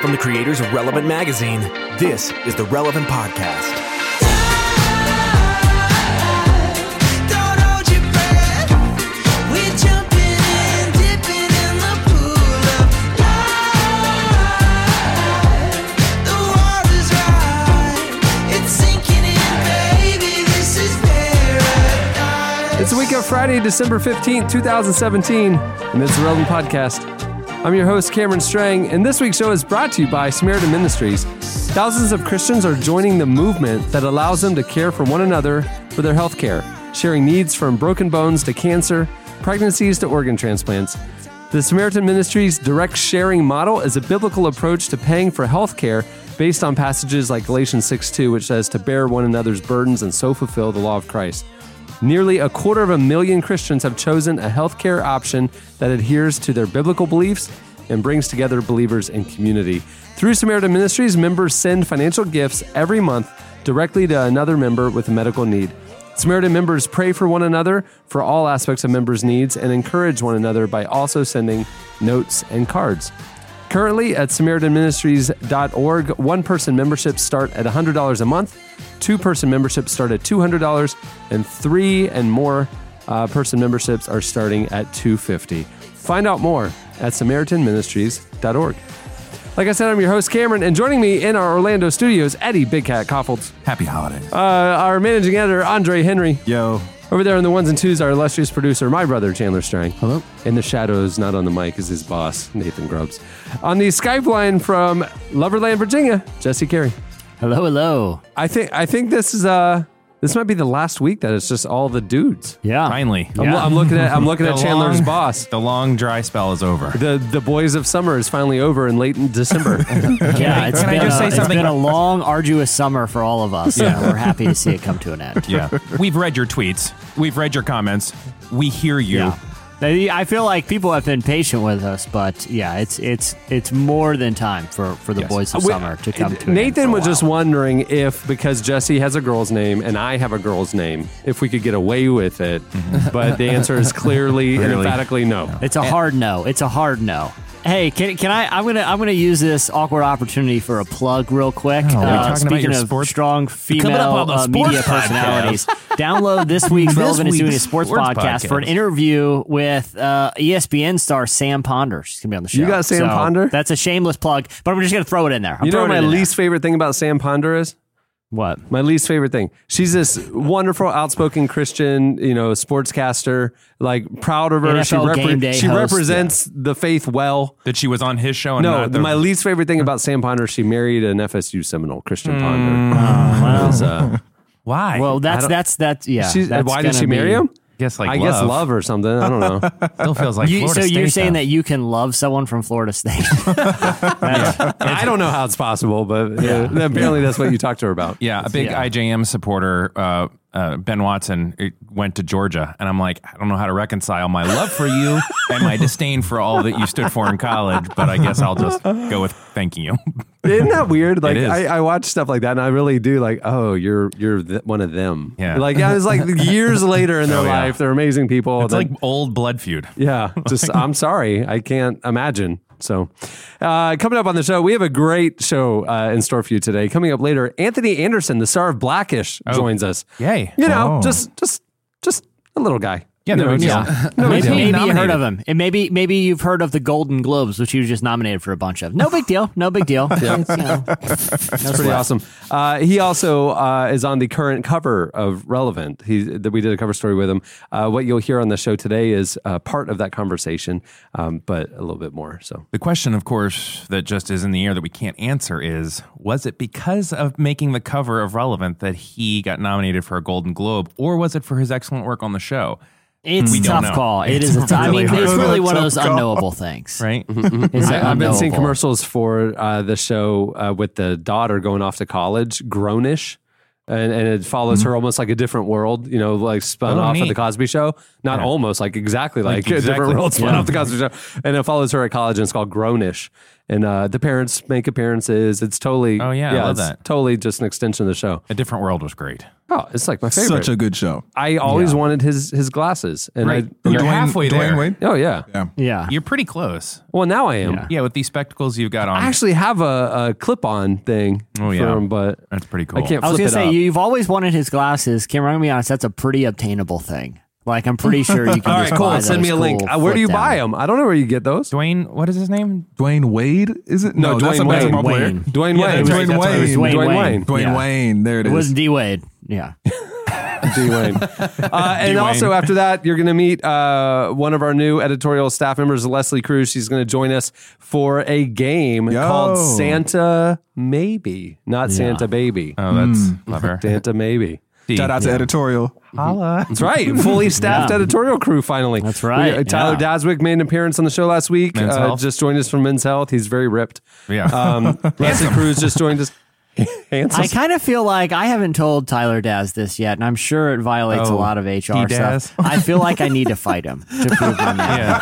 From the creators of Relevant Magazine, this is the Relevant Podcast. Don't hold your breath. We're jumping in, dipping in the pool of life. The water's right. It's sinking in, baby. This is paradise. It's the week of Friday, December 15th, 2017, and it's the Relevant Podcast. I'm your host, Cameron Strang, and this week's show is brought to you by Samaritan Ministries. Thousands of Christians are joining the movement that allows them to care for one another for their health care, sharing needs from broken bones to cancer, pregnancies to organ transplants. The Samaritan Ministries direct sharing model is a biblical approach to paying for health care based on passages like Galatians 6 2, which says to bear one another's burdens and so fulfill the law of Christ. Nearly a quarter of a million Christians have chosen a healthcare option that adheres to their biblical beliefs and brings together believers in community. Through Samaritan Ministries, members send financial gifts every month directly to another member with a medical need. Samaritan members pray for one another for all aspects of members' needs and encourage one another by also sending notes and cards. Currently at SamaritanMinistries.org, one person memberships start at $100 a month, two person memberships start at $200, and three and more uh, person memberships are starting at 250. Find out more at SamaritanMinistries.org. Like I said, I'm your host, Cameron, and joining me in our Orlando studios, Eddie Big Cat Kaufholz, Happy holidays. uh, our managing editor, Andre Henry. Yo. Over there on the ones and twos, our illustrious producer, my brother, Chandler Strang. Hello. In the shadows, not on the mic, is his boss, Nathan Grubbs. On the Skype line from Loverland, Virginia, Jesse Carey. Hello, hello. I think I think this is uh this might be the last week that it's just all the dudes. Yeah. Finally. I'm, Yeah. I'm looking at I'm looking at The Chandler's long- boss. The long dry spell is over. The the boys of summer is finally over in late in December. Yeah, it's Can I been, just a, say it's something? been a long, arduous summer for all of us. Yeah. we're happy to see it come to an end. Yeah. We've read your tweets. We've read your comments. We hear you. Yeah. They- I feel like people have been patient with us, but yeah, it's it's it's more than time for, for the Yes. boys of We- summer to come to Nathan was just wondering if because Jesse has a girl's name and I have a girl's name, if we could get away with it. Mm-hmm. but the answer is clearly and Clearly. emphatically no. It's a hard no. It's a hard no. Hey, can, can I? I'm gonna I'm gonna use this awkward opportunity for a plug real quick. Oh, are we talking about speaking your of sports- strong Coming up female uh, media personalities, download this week's This Relevant is doing a sports, sports podcast, for an interview with uh, ESPN star Sam Ponder. She's gonna be on the show. You got Sam So, Ponder? That's a shameless plug, but I'm just gonna throw it in there. I'm You know what my it in there. least favorite thing about Sam Ponder is? What? My least favorite thing. She's this wonderful, outspoken Christian, you know, sportscaster. Like proud of her. she NFL game day she host, represents the faith well. That she was on his show and No, not the, my least favorite thing about Sam Ponder, she married an FSU Seminole, Christian Mm. Ponder. Well, It was, uh, Why? well, that's don't- that's that's yeah. she's- that's why did she marry be- him? Guess like I guess love. love or something. I don't know. Still feels like You, Florida so you're saying though. that you can love someone from Florida State? I don't know how it's possible, but uh, apparently that's what you talked to her about. Yeah, a big Yeah. IJM supporter, uh, uh, Ben Watson, uh, went to Georgia, and I'm like, I don't know how to reconcile my love for you and my disdain for all that you stood for in college, but I guess I'll just go with thanking you. Isn't that weird? Like. I, I watch stuff like that, and I really do like. Oh, you're you're th- one of them. Yeah. Like yeah, it's like years later in their Oh, yeah. life, they're amazing people. It's that- like old blood feud. Yeah, just I'm sorry, I can't imagine. So, uh, coming up on the show, we have a great show uh, in store for you today. Coming up later, Anthony Anderson, the star of Blackish, joins us. Yay. You know, Oh. just just just a little guy. Yeah, You no know, big deal. No maybe maybe you heard of him, and maybe maybe you've heard of the Golden Globes, which he was just nominated for a bunch of. No big deal. No big deal. It's, you know, That's pretty awesome. Uh, he also uh, is on the current cover of Relevant. He that we did a cover story with him. Uh, what you'll hear on the show today is uh, part of that conversation, um, but a little bit more. So The question, of course, that just is in the air that we can't answer is was it because of making the cover of Relevant that he got nominated for a Golden Globe, or was it for his excellent work on the show? It's We a tough know. call. It It's is. A t- I mean, really I mean, it's really one of those unknowable things. Right? It's I, I've been seeing commercials for uh, the show uh, with the daughter going off to college, Grownish. And, and it follows her almost like a different world, you know, like spun Mm-hmm. Oh, off of the Cosby Show. Not Yeah. almost, like exactly like, Like a different exactly. world spun Yeah. off the Cosby Show. And it follows her at college and it's called Grownish. And uh, the parents make appearances. It's totally, Oh, yeah, I love it's that. totally just an extension of the show. A Different World was great. Oh, it's like my favorite. Such a good show. I always wanted his his glasses, and Right. I. You're Dwayne- halfway there. Dwayne Wade? Oh yeah. Yeah. Yeah. You're pretty close. Well, now I am. Yeah. Yeah, with these spectacles you've got on. I actually have a, a clip-on thing Oh, for yeah. him, but That's pretty cool. I can't I was flip gonna it say up. you've always wanted his glasses. Cameron, I'm gonna be honest. That's a pretty obtainable thing. Like I'm pretty sure you can. All right, just cool. buy Send me a those link. cool Uh, where do you flip buy them? I don't know where you get those. Dwayne, what is his name? Dwayne Wade, is it? No, that's Dwayne a basketball Wayne. Wayne. Dwayne Yeah, Wayne. that's right, Dwayne that's right. Wayne. Dwayne Dwayne Wayne. Wayne. Dwayne Yeah. Wayne. There it It is. wasn't D Wade. Yeah. D Wayne. Uh, and also after that, you're going to meet uh, one of our new editorial staff members, Leslie Cruz. She's going to join us for a game Yo. called Santa Maybe, not Santa Baby. Oh, that's clever. Santa Maybe. Shout out to editorial. That's right. Fully staffed Yeah. editorial crew finally. That's right, We- uh, Tyler yeah. Daswick made an appearance on the show last week. Men's Uh, just joined us from Men's Health. He's very ripped. Yeah. Um, Leslie Cruz just joined us. Handsome. I kind of feel like I haven't told Tyler Daz this yet, and I'm sure it violates a Oh, lot of HR D-Daz? stuff. I feel like I need to fight him to prove my man. yeah.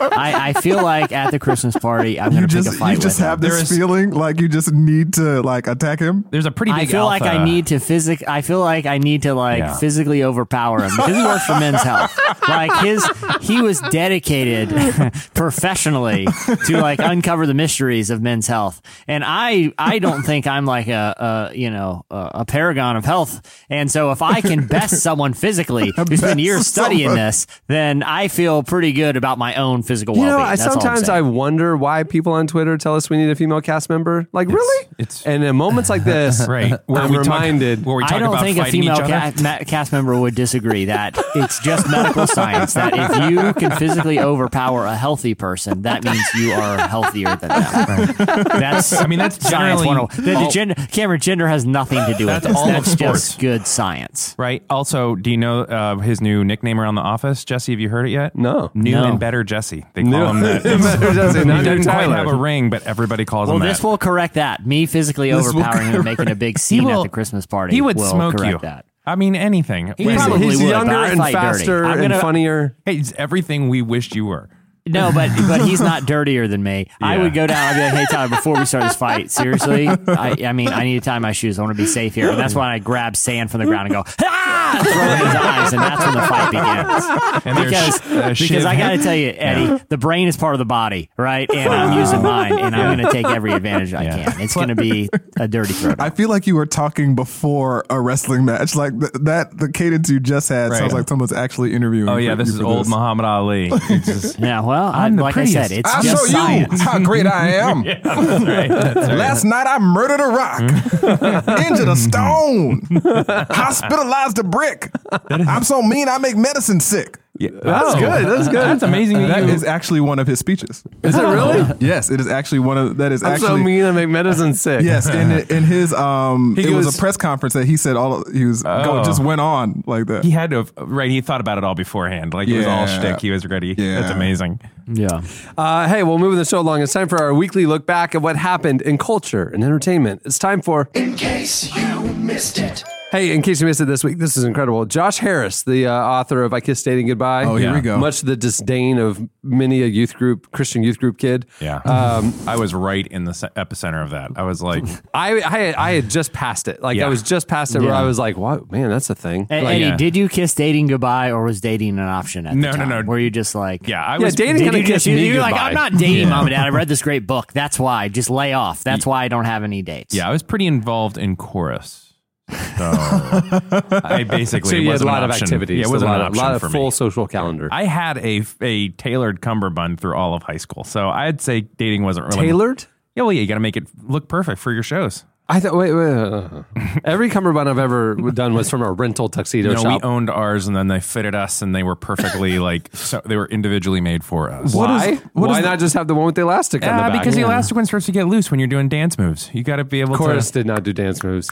I, I feel like at the Christmas party, I'm going to pick just a fight with him. Did you just with have him. this There is- feeling like you just need to like attack him. There's a pretty I big feel like I alpha. need to physic. I feel like I need to like Yeah. physically overpower him because he works for Men's Health. Like his, he was dedicated professionally to like uncover the mysteries of Men's Health, and I, I don't think I'm like a, a you know, a, a paragon of health. And so if I can best someone physically who's been years studying someone. this, then I feel pretty good about my own physical You well-being. know, I That's all I'm sometimes I wonder why people on Twitter tell us we need a female cast member. Like, really? it's- and in moments like this, Right. Where I'm we talk- reminded. where we talk I don't about think a female ca- ma- cast member would disagree that it's just medical science that if you can physically overpower a healthy person, that means you are healthier than them. That's I mean, that's science generally 101. The, the all- gender, Cameron, gender has nothing to do with That's this. all of That's sports. just good science. Right. Also, do you know uh, his new nickname around the office? Jesse, have you heard it yet? No. New No. and better Jesse. They call New him that. better Jesse, he not new doesn't quite have a ring, but everybody calls Well, him Well, this that. will correct that. Me physically This overpowering him and making a big scene will- at the Christmas party. he would will smoke correct you. that. I mean, anything. He Wait, probably he's would, younger and fight dirty. faster and gonna- funnier. Hey, it's everything we wished you were. No, but but he's not dirtier than me. I would go down. I'd be like, "Hey, Tyler, before we start this fight, seriously, I, I mean, I need to tie my shoes. I want to be safe here." And that's when I grab sand from the ground and go, "Ah!" and throw it in his eyes, and that's when the fight begins. And Because uh, because I got to tell you, Eddie, the brain is part of the body, right? And I'm using mine, and I'm going to take every advantage I Yeah. can. It's going to be a dirty throw. I feel like you were talking before a wrestling match. Like th- that, the cadence you just had sounds Right. like someone's actually interviewing. Oh yeah, this is old Muhammad Ali. It's just- Yeah, well, I, I'm the like I said, it's I'll just show science. you how great I am. Last night I murdered a rock, injured a stone, hospitalized a brick. I'm so mean I make medicine sick. That's good. That's good. That's amazing. That That you, is actually one of his speeches. Is it really? Yes, it is actually one of that is I'm actually so mean. I make medicine sick. Yes, in in his um, He it was a press conference that he said all he was go, Oh. just went on like that. he had to have, right. He thought about it all beforehand. Like it was all shtick. He was ready. Yeah. That's amazing. Yeah. Uh, hey, well, moving the show along. It's time for our weekly look back at what happened in culture and entertainment. It's time for. In case you missed it. Hey, in case you missed it this week, this is incredible. Josh Harris, the uh, author of I Kissed Dating Goodbye. Oh, here Yeah. we go. Much to the disdain of many a youth group, Christian youth group kid. Yeah. Um, I was right in the epicenter of that. I was like, I, I, had- I had just passed it. Like, Yeah. I was just past it where I was like, wow, man, that's a thing. Hey, Like, Eddie, yeah. did you kiss dating goodbye, or was dating an option at No, the no, time? no. Were you just like, yeah, I Yeah, was dating Did kind you of just, kissed me you're like. I'm not dating, mom and dad. I read this great book. That's why. Just lay off. That's why I don't have any dates. Yeah, I was pretty involved in chorus. So I basically So you had was a lot of activities. Yeah, it a was lot, an of, lot of full me. social calendar. I had a a tailored cummerbund through all of high school, so I'd say dating wasn't really Tailored? Yeah, well, yeah, you got to make it look perfect for your shows. I thought, wait, wait. uh, every cummerbund I've ever done was from a rental tuxedo You know, shop. we owned ours, and then they fitted us, and they were perfectly like so they were individually made for us. Why? what Why is not just have the one with the elastic on the Ah, back? because the elastic one starts to get loose when you're doing dance moves. You got to be able chorus to. did not do dance moves.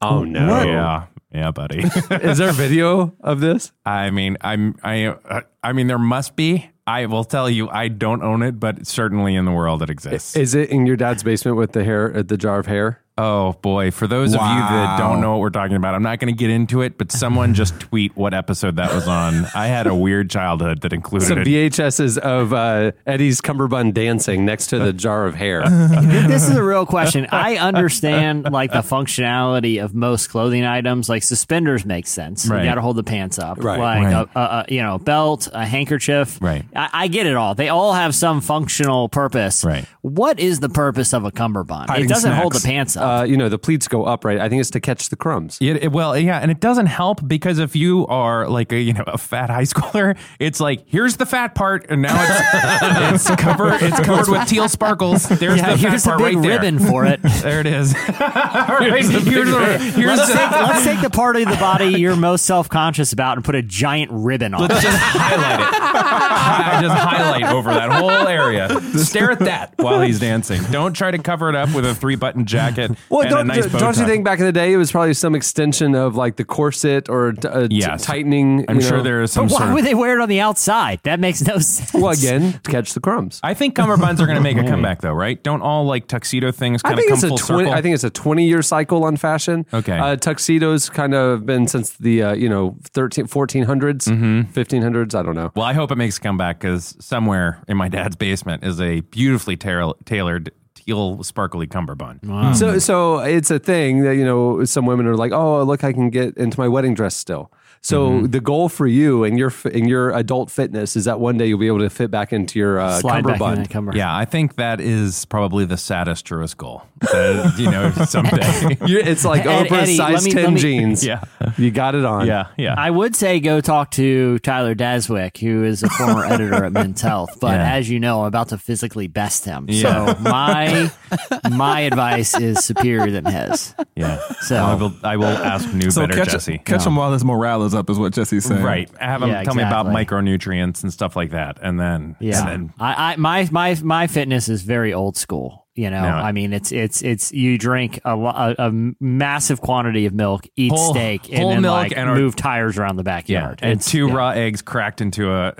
Oh no! Yeah, yeah, buddy. Is there video of this? I mean, I'm I uh, I mean there must be. I will tell you, I don't own it, but certainly in the world it exists. Is it in your dad's basement with the hair, uh, the jar of hair? Oh boy, for those of you that don't know what we're talking about, I'm not going to get into it, but someone just tweet what episode that was on. I had a weird childhood that included Some it. VHSs of uh, Eddie's cummerbund dancing next to the jar of hair. this is a real question. I understand like the functionality of most clothing items. Like suspenders make sense. Right. You got to hold the pants up. Right. Like Right. A, a, a you know belt, a handkerchief. Right. I, I get it all. They all have some functional purpose. Right. What is the purpose of a cummerbund? Hiding it doesn't hold the pants up. Uh, you know, the pleats go up, right? I think it's to catch the crumbs. It, it- well, yeah, and it doesn't help because if you are like a you know a fat high schooler, it's like here's the fat part, and now it's it's covered it's covered with teal sparkles. There's yeah, the fat a part big right there. ribbon for it. There it is. Right, here's the, here's let's, the, take, let's take the part of the body you're most self conscious about and put a giant ribbon on. Let's it. just highlight it. I just highlight over that whole area. Stare at that while he's dancing. Don't try to cover it up with a three button jacket Well, and don't, a nice bow don't you think back in the day it was probably some extension of like the corset or uh, t- tightening? I'm you sure know? there is some But why sort of. would they wear it on the outside? That makes no sense. Well, again, to catch the crumbs. I think cummerbunds are going to make a comeback, though, right? Don't all like tuxedo things kind of think come it's a full twenty. circle? I think it's a twenty-year cycle on fashion. Okay. uh, tuxedos kind of been since the uh, you know 13, 1400s, Mm-hmm. 1500s. I don't know. Well, I hope it makes a comeback because somewhere in my dad's basement is a beautifully tail- tailored teal sparkly cummerbund. So, so it's a thing that you know some women are like, oh, look, I can get into my wedding dress still. So Mm-hmm. the goal for you and your and your adult fitness is that one day you'll be able to fit back into your uh, Slide back in cummerbund. cumber. Yeah, I think that is probably the saddest, truest goal. That, you know, someday. It's like Ed- Oprah Eddie, size me- ten me- jeans. Yeah. You got it on. yeah, yeah. I would say go talk to Tyler Daswick, who is a former editor at Men's Health. But Yeah. as you know, I'm about to physically best him. Yeah. So my my advice is superior than his. yeah. So- I will, I will ask new So better catch, Jesse. catch him while his morale is up, is what Jesse's saying. Right. Have him Yeah, tell me about micronutrients and stuff like that. And then, Yeah, and then I, I my my my fitness is very old school. You know, No. I mean, it's it's it's you drink a, a, a massive quantity of milk, eat Whole- steak, and whole then milk like and- move tires around the yeah, backyard. and It's- two yeah. raw eggs cracked into a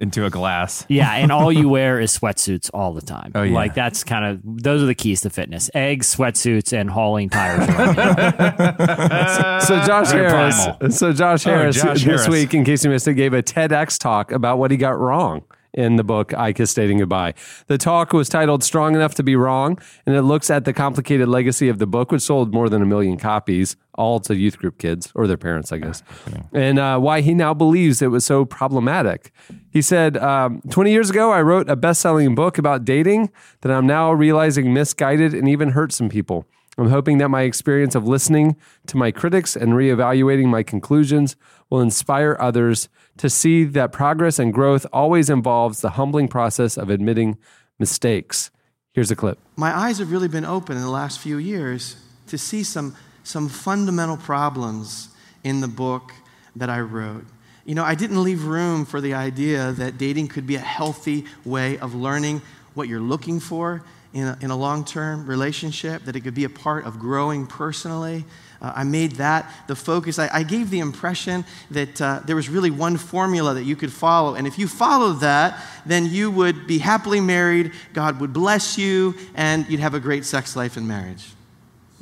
into a glass. Yeah, and all you wear is sweatsuits all the time. Oh, yeah. Like that's kind of those are the keys to fitness: eggs, sweatsuits, and hauling tires. around. So Josh Very Harris. primal. So Josh Oh, Harris Josh this Harris. week, in case you missed it, gave a TEDx talk about what he got wrong in the book I Kissed Dating Goodbye. The talk was titled "Strong Enough to Be Wrong," and it looks at the complicated legacy of the book, which sold more than a million copies, all to youth group kids or their parents, I guess, and uh, why he now believes it was so problematic. He said, um, 20 years ago, I wrote a best selling book about dating that I'm now realizing misguided and even hurt some people. I'm hoping that my experience of listening to my critics and reevaluating my conclusions will inspire others to see that progress and growth always involves the humbling process of admitting mistakes. Here's a clip. my eyes have really been open in the last few years to see some, some fundamental problems in the book that I wrote. You know, I didn't leave room for the idea that dating could be a healthy way of learning what you're looking for in a, in a long term relationship, that it could be a part of growing personally. Uh, I made that the focus. I, I gave the impression that uh, there was really one formula that you could follow. And if you followed that, then you would be happily married, God would bless you, and you'd have a great sex life in marriage.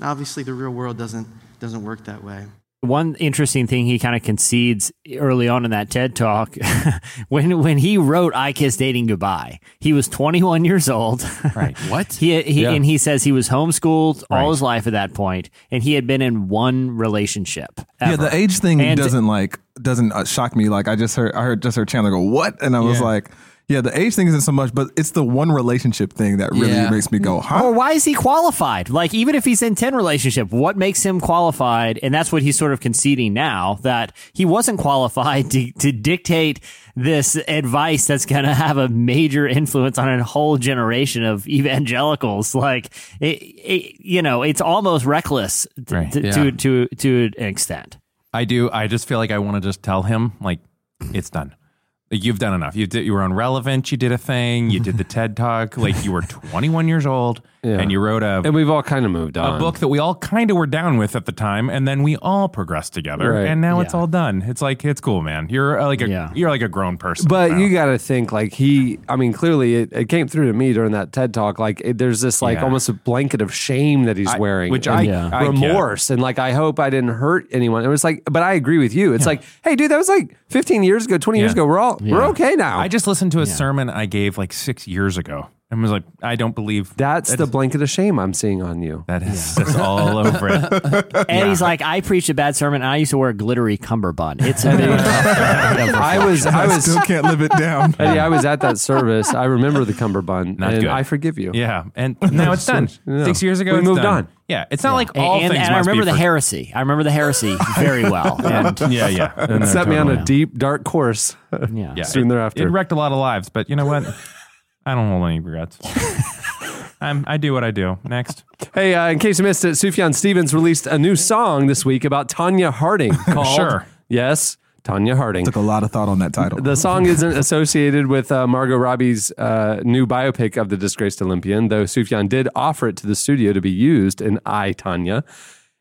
Obviously, the real world doesn't, doesn't work that way. One interesting thing he kind of concedes early on in that TED talk, when when he wrote "I Kissed Dating Goodbye," he was 21 years old. Right. What? He, he Yeah. and he says he was homeschooled all his life at that point, and he had been in one relationship. Yeah, the age thing And- doesn't like doesn't uh, shock me. Like I just heard I heard just heard Chandler go what, and I was like, yeah, the age thing isn't so much, but it's the one relationship thing that really Yeah. makes me go, mm. huh? Or why is he qualified? Like, even if he's in 10 relationship, what makes him qualified? And that's what he's sort of conceding now that he wasn't qualified to, to dictate this advice that's going to have a major influence on a whole generation of evangelicals. Like, it, it, you know, it's almost reckless t- Right. to, Yeah. to, to, to an extent. I do. I just feel like I want to just tell him, like, it's done. Like you've done enough. You did. You were on Relevant. You did a thing. You did the TED Talk. Like you were 21 years old, Yeah. and you wrote a And we've all kind of moved on. a book that we all kind of were down with at the time, and then we all progressed together, Right. and now it's all done. It's like it's cool, man. You're uh, like a Yeah. you're like a grown person. But now. you got to think like he. I mean, clearly it, it came through to me during that TED talk. Like it, there's this like Yeah. almost a blanket of shame that he's I- wearing, which and I- Yeah. I get. remorse, and like I hope I didn't hurt anyone. It was like, but I agree with you. It's like, hey, dude, that was like 15 years ago, 20 years ago. We're all we're okay now. I just listened to a sermon I gave like six years ago, and was like, I don't believe That's that the is- blanket of shame I'm seeing on you. that is that's all over it. And he's like, I preached a bad sermon, and I used to wear a glittery cummerbund. It's a big I was I I was still can't live it down. Eddie, I was at that service. I remember the cummerbund, Not and good. I forgive you. Yeah, and now it's done. Yeah. Six years ago, We it's moved done. on. Yeah, it's not like all and, things. and I must be remember the for- heresy. I remember the heresy very well. And Yeah, yeah. And It they're set me on a totally- deep, dark course. yeah. Yeah, soon it- thereafter. It wrecked a lot of lives, but you know what? I don't hold any regrets. I'm, I do what I do. Next. Hey, uh, in case you missed it, Sufjan Stevens released a new song this week about Tonya Harding called Sure. Yes, Tonya Harding. Took a lot of thought on that title. The song isn't associated with uh, Margot Robbie's uh, new biopic of the disgraced Olympian, though Sufjan did offer it to the studio to be used in I, Tonya.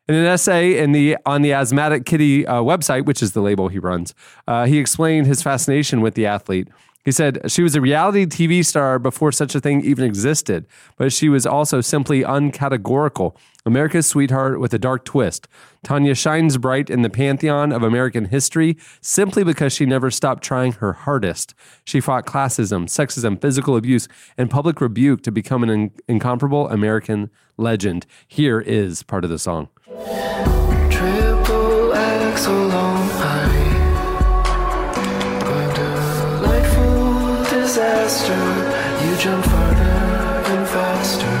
In an essay in the on the Asthmatic Kitty uh, website, which is the label he runs, uh, he explained his fascination with the athlete. He said she was a reality TV star before such a thing even existed, but she was also simply uncategorical. America's sweetheart with a dark twist. Tonya shines bright in the pantheon of American history simply because she never stopped trying her hardest. She fought classism, sexism, physical abuse, and public rebuke to become an in- incomparable American legend. Here is part of the song. Disaster. You jump farther and faster.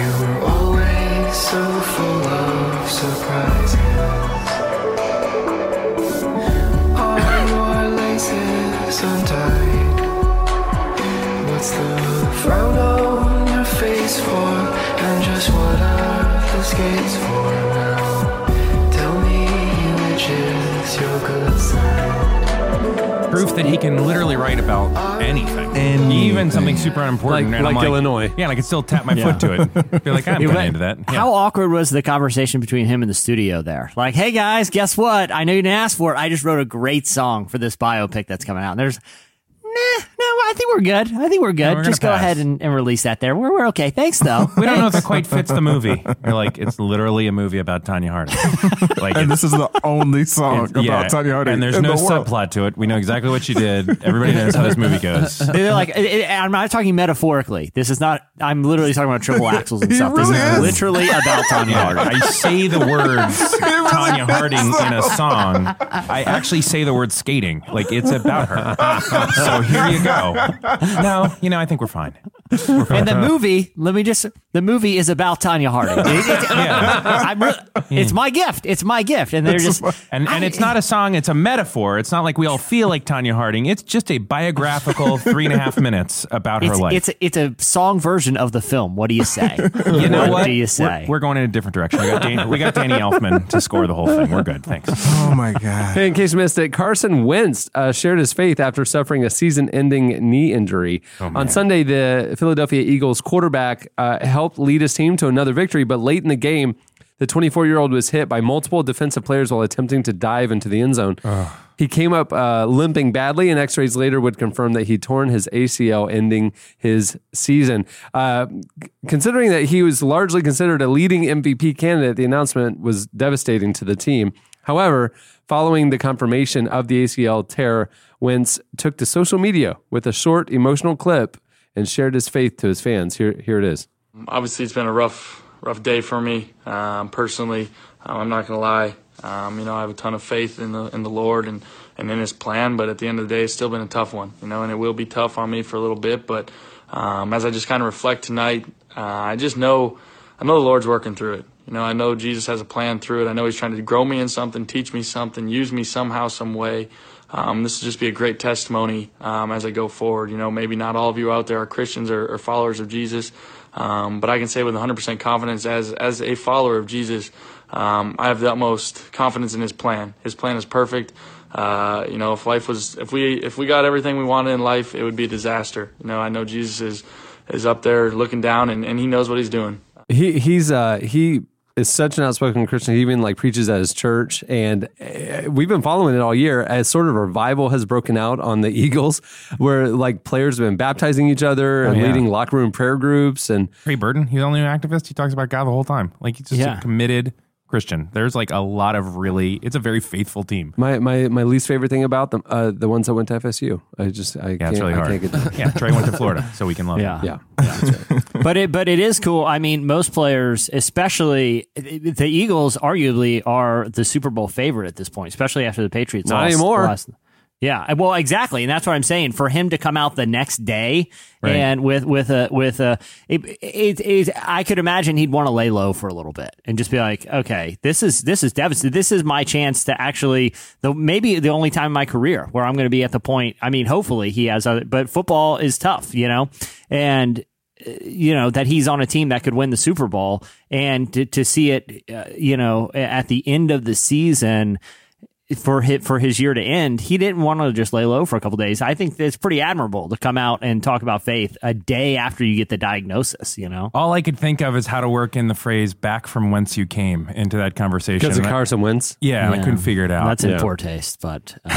You were always so full of surprises. Are your laces untied? What's the frown on your face for? And just what are the skates for now? Tell me which is your good. Proof that he can literally write about anything, even something super unimportant. Like- and I'm like Illinois. Yeah, and I can still tap my foot to it. Be like, I'm kind of into that. Yeah. How awkward was the conversation between him and the studio there? Like, hey guys, guess what? I know you didn't ask for it. I just wrote a great song for this biopic that's coming out. And there's, nah, no, I think we're good. I think we're good. we're gonna just go pass. ahead and, and release that there. We're, we're okay. Thanks though. We don't know if it quite fits the movie. You're like, it's literally a movie about Tonya Harding. Like, and it's- this is the only song it's- about Tonya Harding. and there's in no the world. subplot to it. We know exactly what she did. Everybody knows how this movie goes. They're like, it- it- I'm not talking metaphorically. This is not. I'm literally talking about triple axles and He stuff. really this is, is. literally about Tonya Harding. I say the words Tonya Harding in a song. I actually say the word skating. Like it's about her. So here you go. No, you know, I think we're fine. And the movie, let me just, the movie is about Tonya Harding. It- it- I'm re- it's my gift. It's my gift. And they're just, And and it's not a song, it's a metaphor. It's not like we all feel like Tonya Harding. It's just a biographical three and a half minutes about her it's, life. it's, a, it's a song version of the film. What do you say? you know what? do you We're- say? We're, going in a different direction. We got, Dan, we got Danny Elfman to score the whole thing. We're good. Thanks. Oh my god. Hey, in case you missed it, Carson Wentz uh, shared his faith after suffering a season-ending knee injury. On Sunday, the Philadelphia Eagles quarterback uh, helped lead his team to another victory, but late in the game, the 24-year-old was hit by multiple defensive players while attempting to dive into the end zone. He came up uh, limping badly, and X-rays later would confirm that he torn his ACL, ending his season. Uh, considering that he was largely considered a leading MVP candidate, the announcement was devastating to the team. However, following the confirmation of the ACL tear, Wentz took to social media with a short emotional clip and shared his faith to his fans. Here, here it is. obviously it's been a rough rough day for me um, personally. Um, i'm not going to lie. Um, you know i have a ton of faith in the in the lord and and in his plan but at the end of the day it's still been a tough one you know and it will be tough on me for a little bit but um, as i just kind of reflect tonight uh, i just know i know the lord's working through it. You know i know jesus has a plan through it. I know he's trying to grow me in something teach me something use me somehow some way um, this will just be a great testimony um, as I go forward. You know, maybe not all of you out there are Christians or, or followers of Jesus, um, but I can say with 100% confidence, as as a follower of Jesus, um, I have the utmost confidence in His plan. His plan is perfect. uh, you know, if life was, if we, if we got everything we wanted in life, it would be a disaster. You know, I know Jesus is, is up there looking down and, and he knows what he's doing. He he's uh he is such an outspoken Christian. He even like preaches at his church, and uh, we've been following it all year as sort of revival has broken out on the Eagles, where like players have been baptizing each other and yeah. leading locker room prayer groups, and Trey Burton, he's the only an activist. He talks about God the whole time. Like he's just Yeah. a committed Christian. There's like a lot of really, it's a very faithful team. my my my least favorite thing about them, uh, the ones that went to FSU. I just I Yeah, can't it's really I hard. can't get yeah, Trey went to Florida, so we can love Yeah. him. yeah. but it but it is cool. I mean, most players, especially the Eagles, arguably are the Super Bowl favorite at this point, especially after the Patriots. Not lost anymore. last- yeah, well, exactly, and that's what I'm saying. For him to come out the next day Right. and with with a with a, it, it, it, I could imagine he'd want to lay low for a little bit and just be like, okay, this is this is devastating. This is my chance to actually, the maybe the only time in my career where I'm going to be at the point. I mean, hopefully he has other, but football is tough, you know, and you know that he's on a team that could win the Super Bowl, and to, to see it, uh, you know, at the end of the season for his, for his year to end, he didn't want to just lay low for a couple days. I think it's pretty admirable to come out and talk about faith a day after you get the diagnosis. You know, All I could think of is how to work in the phrase "back from whence you came" into that conversation. Because of Carson Wentz. yeah, and I couldn't figure it out. that's in Yeah. poor taste, but uh,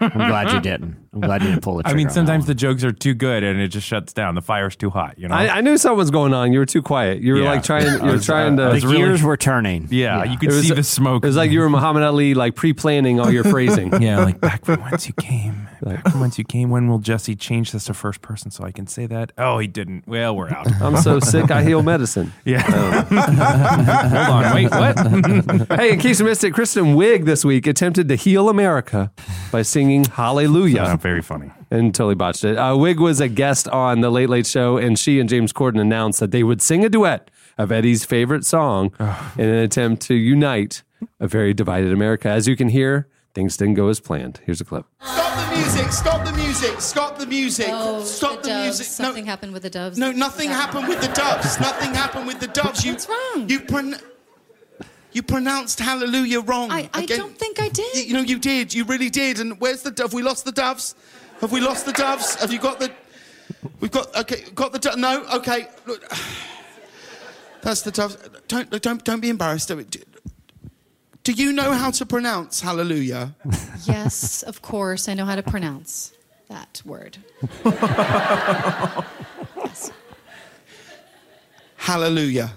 I'm glad you didn't. I'm glad you didn't pull the I trigger. mean, on that sometimes one. the jokes are too good and it just shuts down. The fire's too hot. You know. I, I knew something was going on. You were too quiet. You were Yeah. like trying. You I were was, trying uh, I to. was the really- gears were turning. yeah, you could It was- see the smoke. It was like you were Muhammad Ali, like pre-planning all your phrasing. yeah, like back from whence you came. Back from whence you came. When will Jesse change this to first person so I can say that? Oh, he didn't. Well, we're out. I'm so sick. I heal medicine. Yeah. Hold on. Wait. What? Hey, in case you missed it, Kristen Wiig this week attempted to heal America by singing Hallelujah. Very funny. and totally botched it. Uh, Wiig was a guest on the Late Late Show, and she and James Corden announced that they would sing a duet of Eddie's favorite song in an attempt to unite a very divided America. As you can hear, things didn't go as planned. Here's a clip. Stop the music! Stop the music! Stop the music! Oh, Stop the, the, music! Something happened with the doves. no, no, nothing happened with the doves. nothing happened with the doves. You, What's wrong? You pron- you pronounced hallelujah wrong. I, I Again, don't think I did. You, you know, you did. You really did. And where's the dove? We lost the doves. Have we lost the doves? Have you got the? We've got okay. Got the do- no. Okay. Look, that's the doves. Don't don't don't be embarrassed. Do, do you know how to pronounce hallelujah? yes, of course. I know how to pronounce that word. yes. Hallelujah.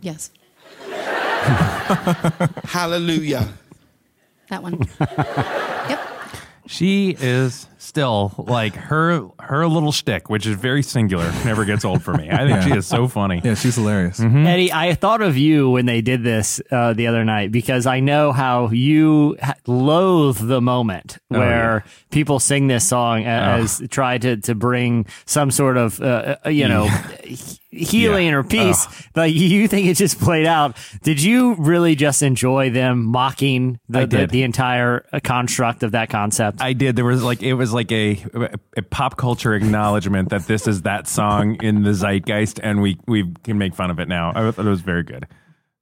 Yes. Hallelujah. That one. yep. She is still like her her little shtick, which is very singular, never gets old for me. I think Yeah. she is so funny. Yeah, she's hilarious. Eddie, I thought of you when they did this uh, the other night because I know how you loathe the moment Oh, where people sing this song a- as try to, to bring some sort of uh, uh, you know he- healing Yeah. or peace. But you think it just played out. Did you really just enjoy them mocking the, the, the entire uh, construct of that concept? I did. There was like it was like a, a pop culture acknowledgement that this is that song in the zeitgeist, and we we can make fun of it now. I thought it was very good.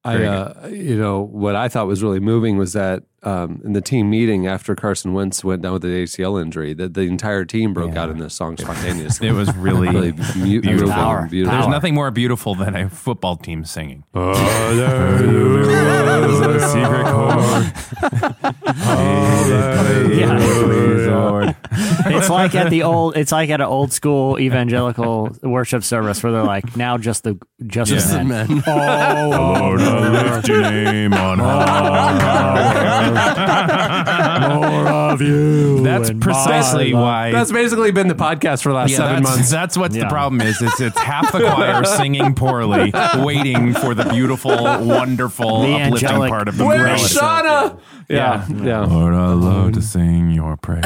I, Very uh, you know, what I thought was really moving was that um, in the team meeting after Carson Wentz went down with the ACL injury, that the entire team broke out in this song spontaneously. It was really, really mu- beautiful. moving Power. and beautiful. There's nothing more beautiful than a football team singing. Yeah. it's like at the old it's like at an old school evangelical worship service where they're like now just the just, Just the the men. Oh. Lord, I lift your name on high. more of you That's precisely why. That's basically been the podcast for the last Yeah, seven that's, months. That's what Yeah. the problem is. It's, it's half the choir singing poorly, waiting for the beautiful, wonderful, The uplifting angelic part of the Where's melody. Shauna? Yeah, yeah. Lord, I love to sing your praise.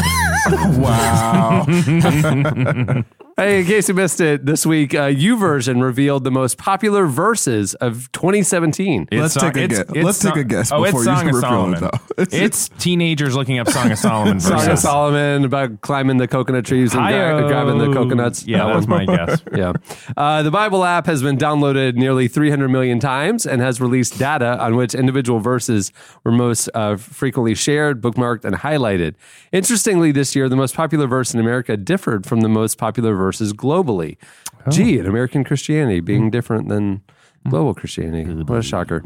Wow. Hey, in case you missed it, this week, uh, YouVersion revealed the most popular verses of 2017. It's Let's song- take a it's- guess. it's Let's take a song- guess Oh, it's before you Song of reveal it, Solomon. though. It's- It's teenagers looking up Song of Solomon Song of. Solomon about climbing the coconut trees and gra- grabbing the coconuts. Yeah, That that's one. my guess. yeah. Uh, the Bible app has been downloaded nearly 300 million times and has released data on which individual verses were most uh, frequently shared, bookmarked, and highlighted. Interestingly, this year, the most popular verse in America differed from the most popular verses globally. Gee, in American Christianity being different than global Christianity. What a shocker.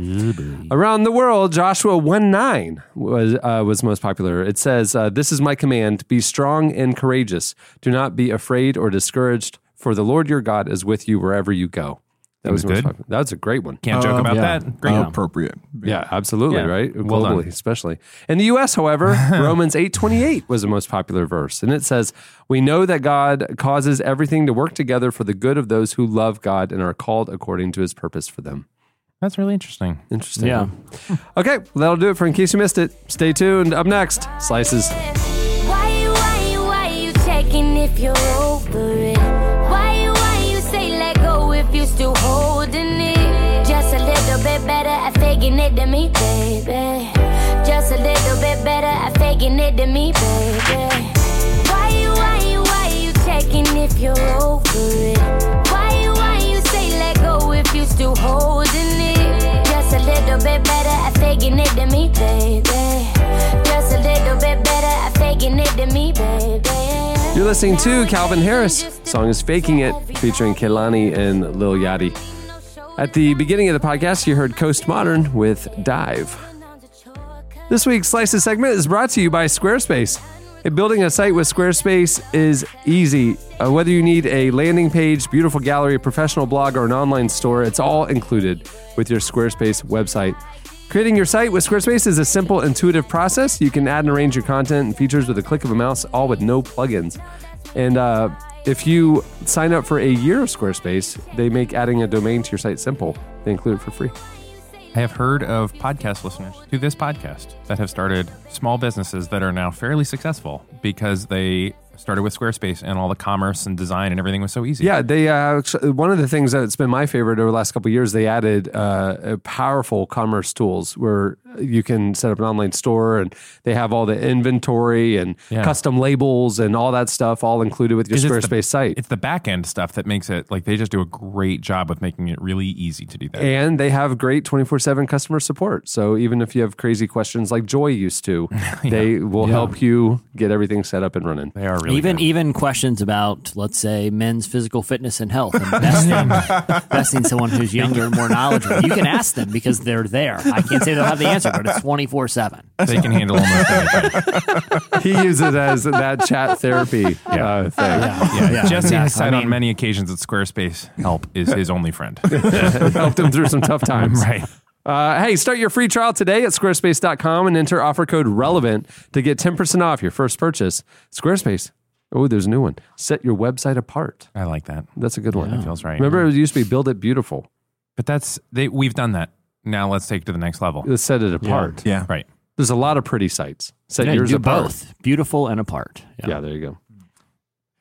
Around the world, Joshua 1 9 was, uh, was most popular. It says, uh, This is my command be strong and courageous. Do not be afraid or discouraged, for the Lord your God is with you wherever you go. That was Seems good. popular. That was a great one. Can't joke oh, about yeah. that. Great. Oh, appropriate. Yeah, absolutely, Yeah. right? Well Globally, done. especially. In the US, however, Romans 8:28 was the most popular verse, and it says, "We know that God causes everything to work together for the good of those who love God and are called according to his purpose for them." That's really interesting. Interesting. Yeah. Okay, well, that'll do it for in case you missed it. Stay tuned. Up next, slices. Why you, why you, why it than me, baby. Just a little bit better at faking it than me, baby. Why you, why you, why you checking if you're over it? Why you, why you say let go if you still holding it? Just a little bit better at faking it than me, baby. Just a little bit better at faking it than me, baby. You're listening to Calvin Harris. Song is "Faking It," featuring Kehlani and Lil Yachty. At the beginning of the podcast, you heard Coast Modern with "Dive." This week's Slices segment is brought to you by Squarespace. Building a site with Squarespace is easy. Uh, whether you need a landing page, beautiful gallery, professional blog, or an online store, it's all included with your Squarespace website. Creating your site with Squarespace is a simple, intuitive process. You can add and arrange your content and features with a click of a mouse, all with no plugins. And uh, if you sign up for a year of Squarespace, they make adding a domain to your site simple. They include it for free. I have heard of podcast listeners to this podcast that have started small businesses that are now fairly successful because they started with Squarespace and all the commerce and design and everything was so easy. Yeah, they uh, one of the things that's been my favorite over the last couple of years. They added uh, powerful commerce tools where you can set up an online store, and they have all the inventory and Yeah. custom labels and all that stuff all included with your Squarespace the, site. It's the back end stuff that makes it like they just do a great job with making it really easy to do that. And they have great 24 7 customer support. So even if you have crazy questions like Joy used to, they will help you get everything set up and running. they are really even good. even questions about let's say men's physical fitness and health and besting, besting someone who's younger and more knowledgeable you can ask them because they're there i can't say they'll have the answer but it's 24-7 they can handle almost anything. he uses it as that chat therapy uh, thing. Yeah, yeah, Jesse exactly. has said I on many occasions that Squarespace help is his only friend. helped him through some tough times. right. Uh, hey, start your free trial today at squarespace.com and enter offer code RELEVANT to get 10% off your first purchase. Squarespace. Oh, there's a new one. Set your website apart. I like that. That's a good one. That feels right. Remember, it used to be build it beautiful. But that's they we've done that. Now let's take it to the next level. Let's set it apart. Yeah. Right. There's a lot of pretty sites. Set Yeah, yours do apart. both beautiful and apart Yeah. there you go.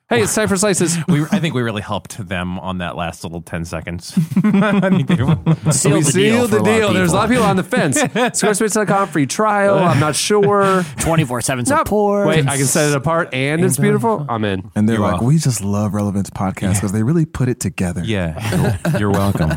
Hey, it's time for slices. We I think we really helped them on that last little 10 seconds. I think they were- Seal we the deal sealed for the a lot of deal. There's a lot of people. people on the fence. Squarespace.com free trial. I'm not sure. 24-7 Nope. support Wait, I can set it apart and it's uh, beautiful. I'm in. And they're You're like, welcome. we just love Relevance podcast because they really put it together. yeah. You're, you're welcome.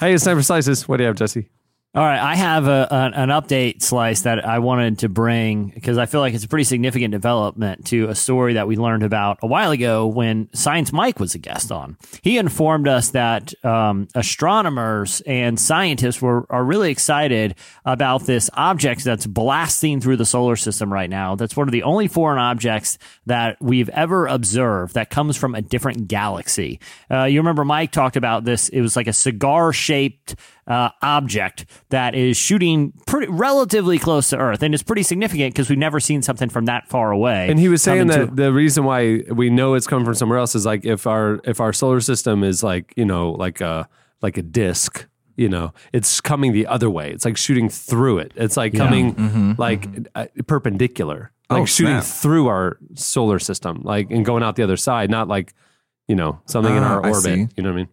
Hey, it's time for slices. What do you have, Jesse? All right, I have a, an, an update slice that I wanted to bring because I feel like it's a pretty significant development to a story that we learned about a while ago when Science Mike was a guest on. He informed us that um, astronomers and scientists were are really excited about this object that's blasting through the solar system right now. That's one of the only foreign objects that we've ever observed that comes from a different galaxy. Uh, you remember Mike talked about this? It was like a cigar shaped uh, object that is shooting pretty relatively close to Earth, and it's pretty significant because we've never seen something from that far away. And he was saying that to- the reason why we know it's coming from somewhere else is like if our if our solar system is like you know like a like a disc, you know, it's coming the other way. It's like shooting through it. It's like coming like uh, perpendicular, like Oh, shooting snap. through our solar system, like and going out the other side, not like you know, something in Ah, our I orbit. see. You know what I mean?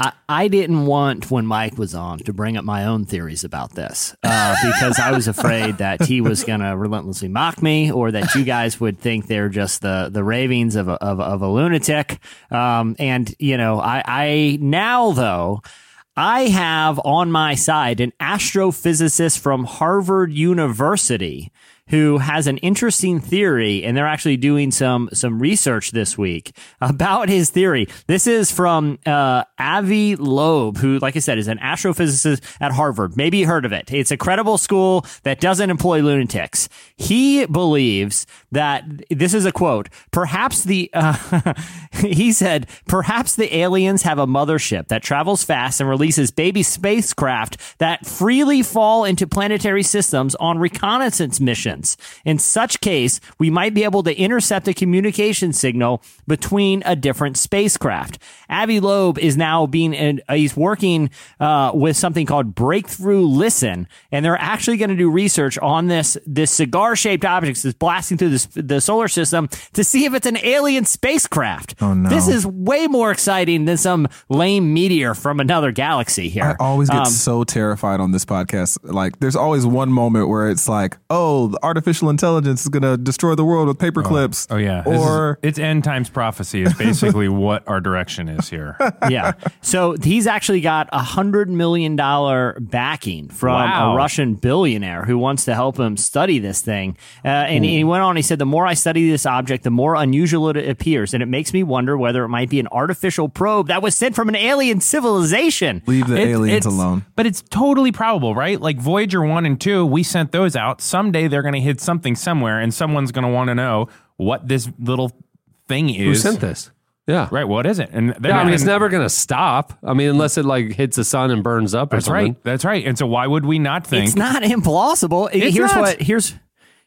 I, I didn't want when Mike was on to bring up my own theories about this uh, because I was afraid that he was going to relentlessly mock me or that you guys would think they're just the, the ravings of a, of, of a lunatic. Um, and, you know, I, I now, though, I have on my side an astrophysicist from Harvard University who has an interesting theory and they're actually doing some some research this week about his theory. This is from uh, Avi Loeb, who, like I said, is an astrophysicist at Harvard. Maybe you heard of it. It's a credible school that doesn't employ lunatics. He believes that this is a quote. Perhaps the uh, he said perhaps the aliens have a mothership that travels fast and releases baby spacecraft that freely fall into planetary systems on reconnaissance missions. In such case, we might be able to intercept a communication signal between a different spacecraft. Avi Loeb is now being uh, he's working uh, with something called Breakthrough Listen, and they're actually going to do research on this this cigar shaped object that's blasting through this, the solar system to see if it's an alien spacecraft. Oh, no. This is way more exciting than some lame meteor from another galaxy here. I always get Um, so terrified on this podcast. Like, there's always one moment where it's like, oh, the artificial intelligence is going to destroy the world with paper clips. Oh yeah, This is- Or it's end times prophecy is basically what our direction is here. yeah. So he's actually got a hundred million dollar backing from Wow. a Russian billionaire who wants to help him study this thing. Uh, and he went on. He said, "The more I study this object, the more unusual it appears, and it makes me wonder whether it might be an artificial probe that was sent from an alien civilization." leave the It- aliens alone. But it's totally probable, right? Like Voyager 1 and 2, we sent those out. Someday they're going to hit something somewhere, and someone's going to want to know what this little thing is. Who sent this? Yeah. Right, what is it? And they're Yeah, I mean, it's never going to stop. I mean, unless it like hits the sun and burns up or That's something. right. That's right. And so why would we not think? It's not implausible. It's here's not. what here's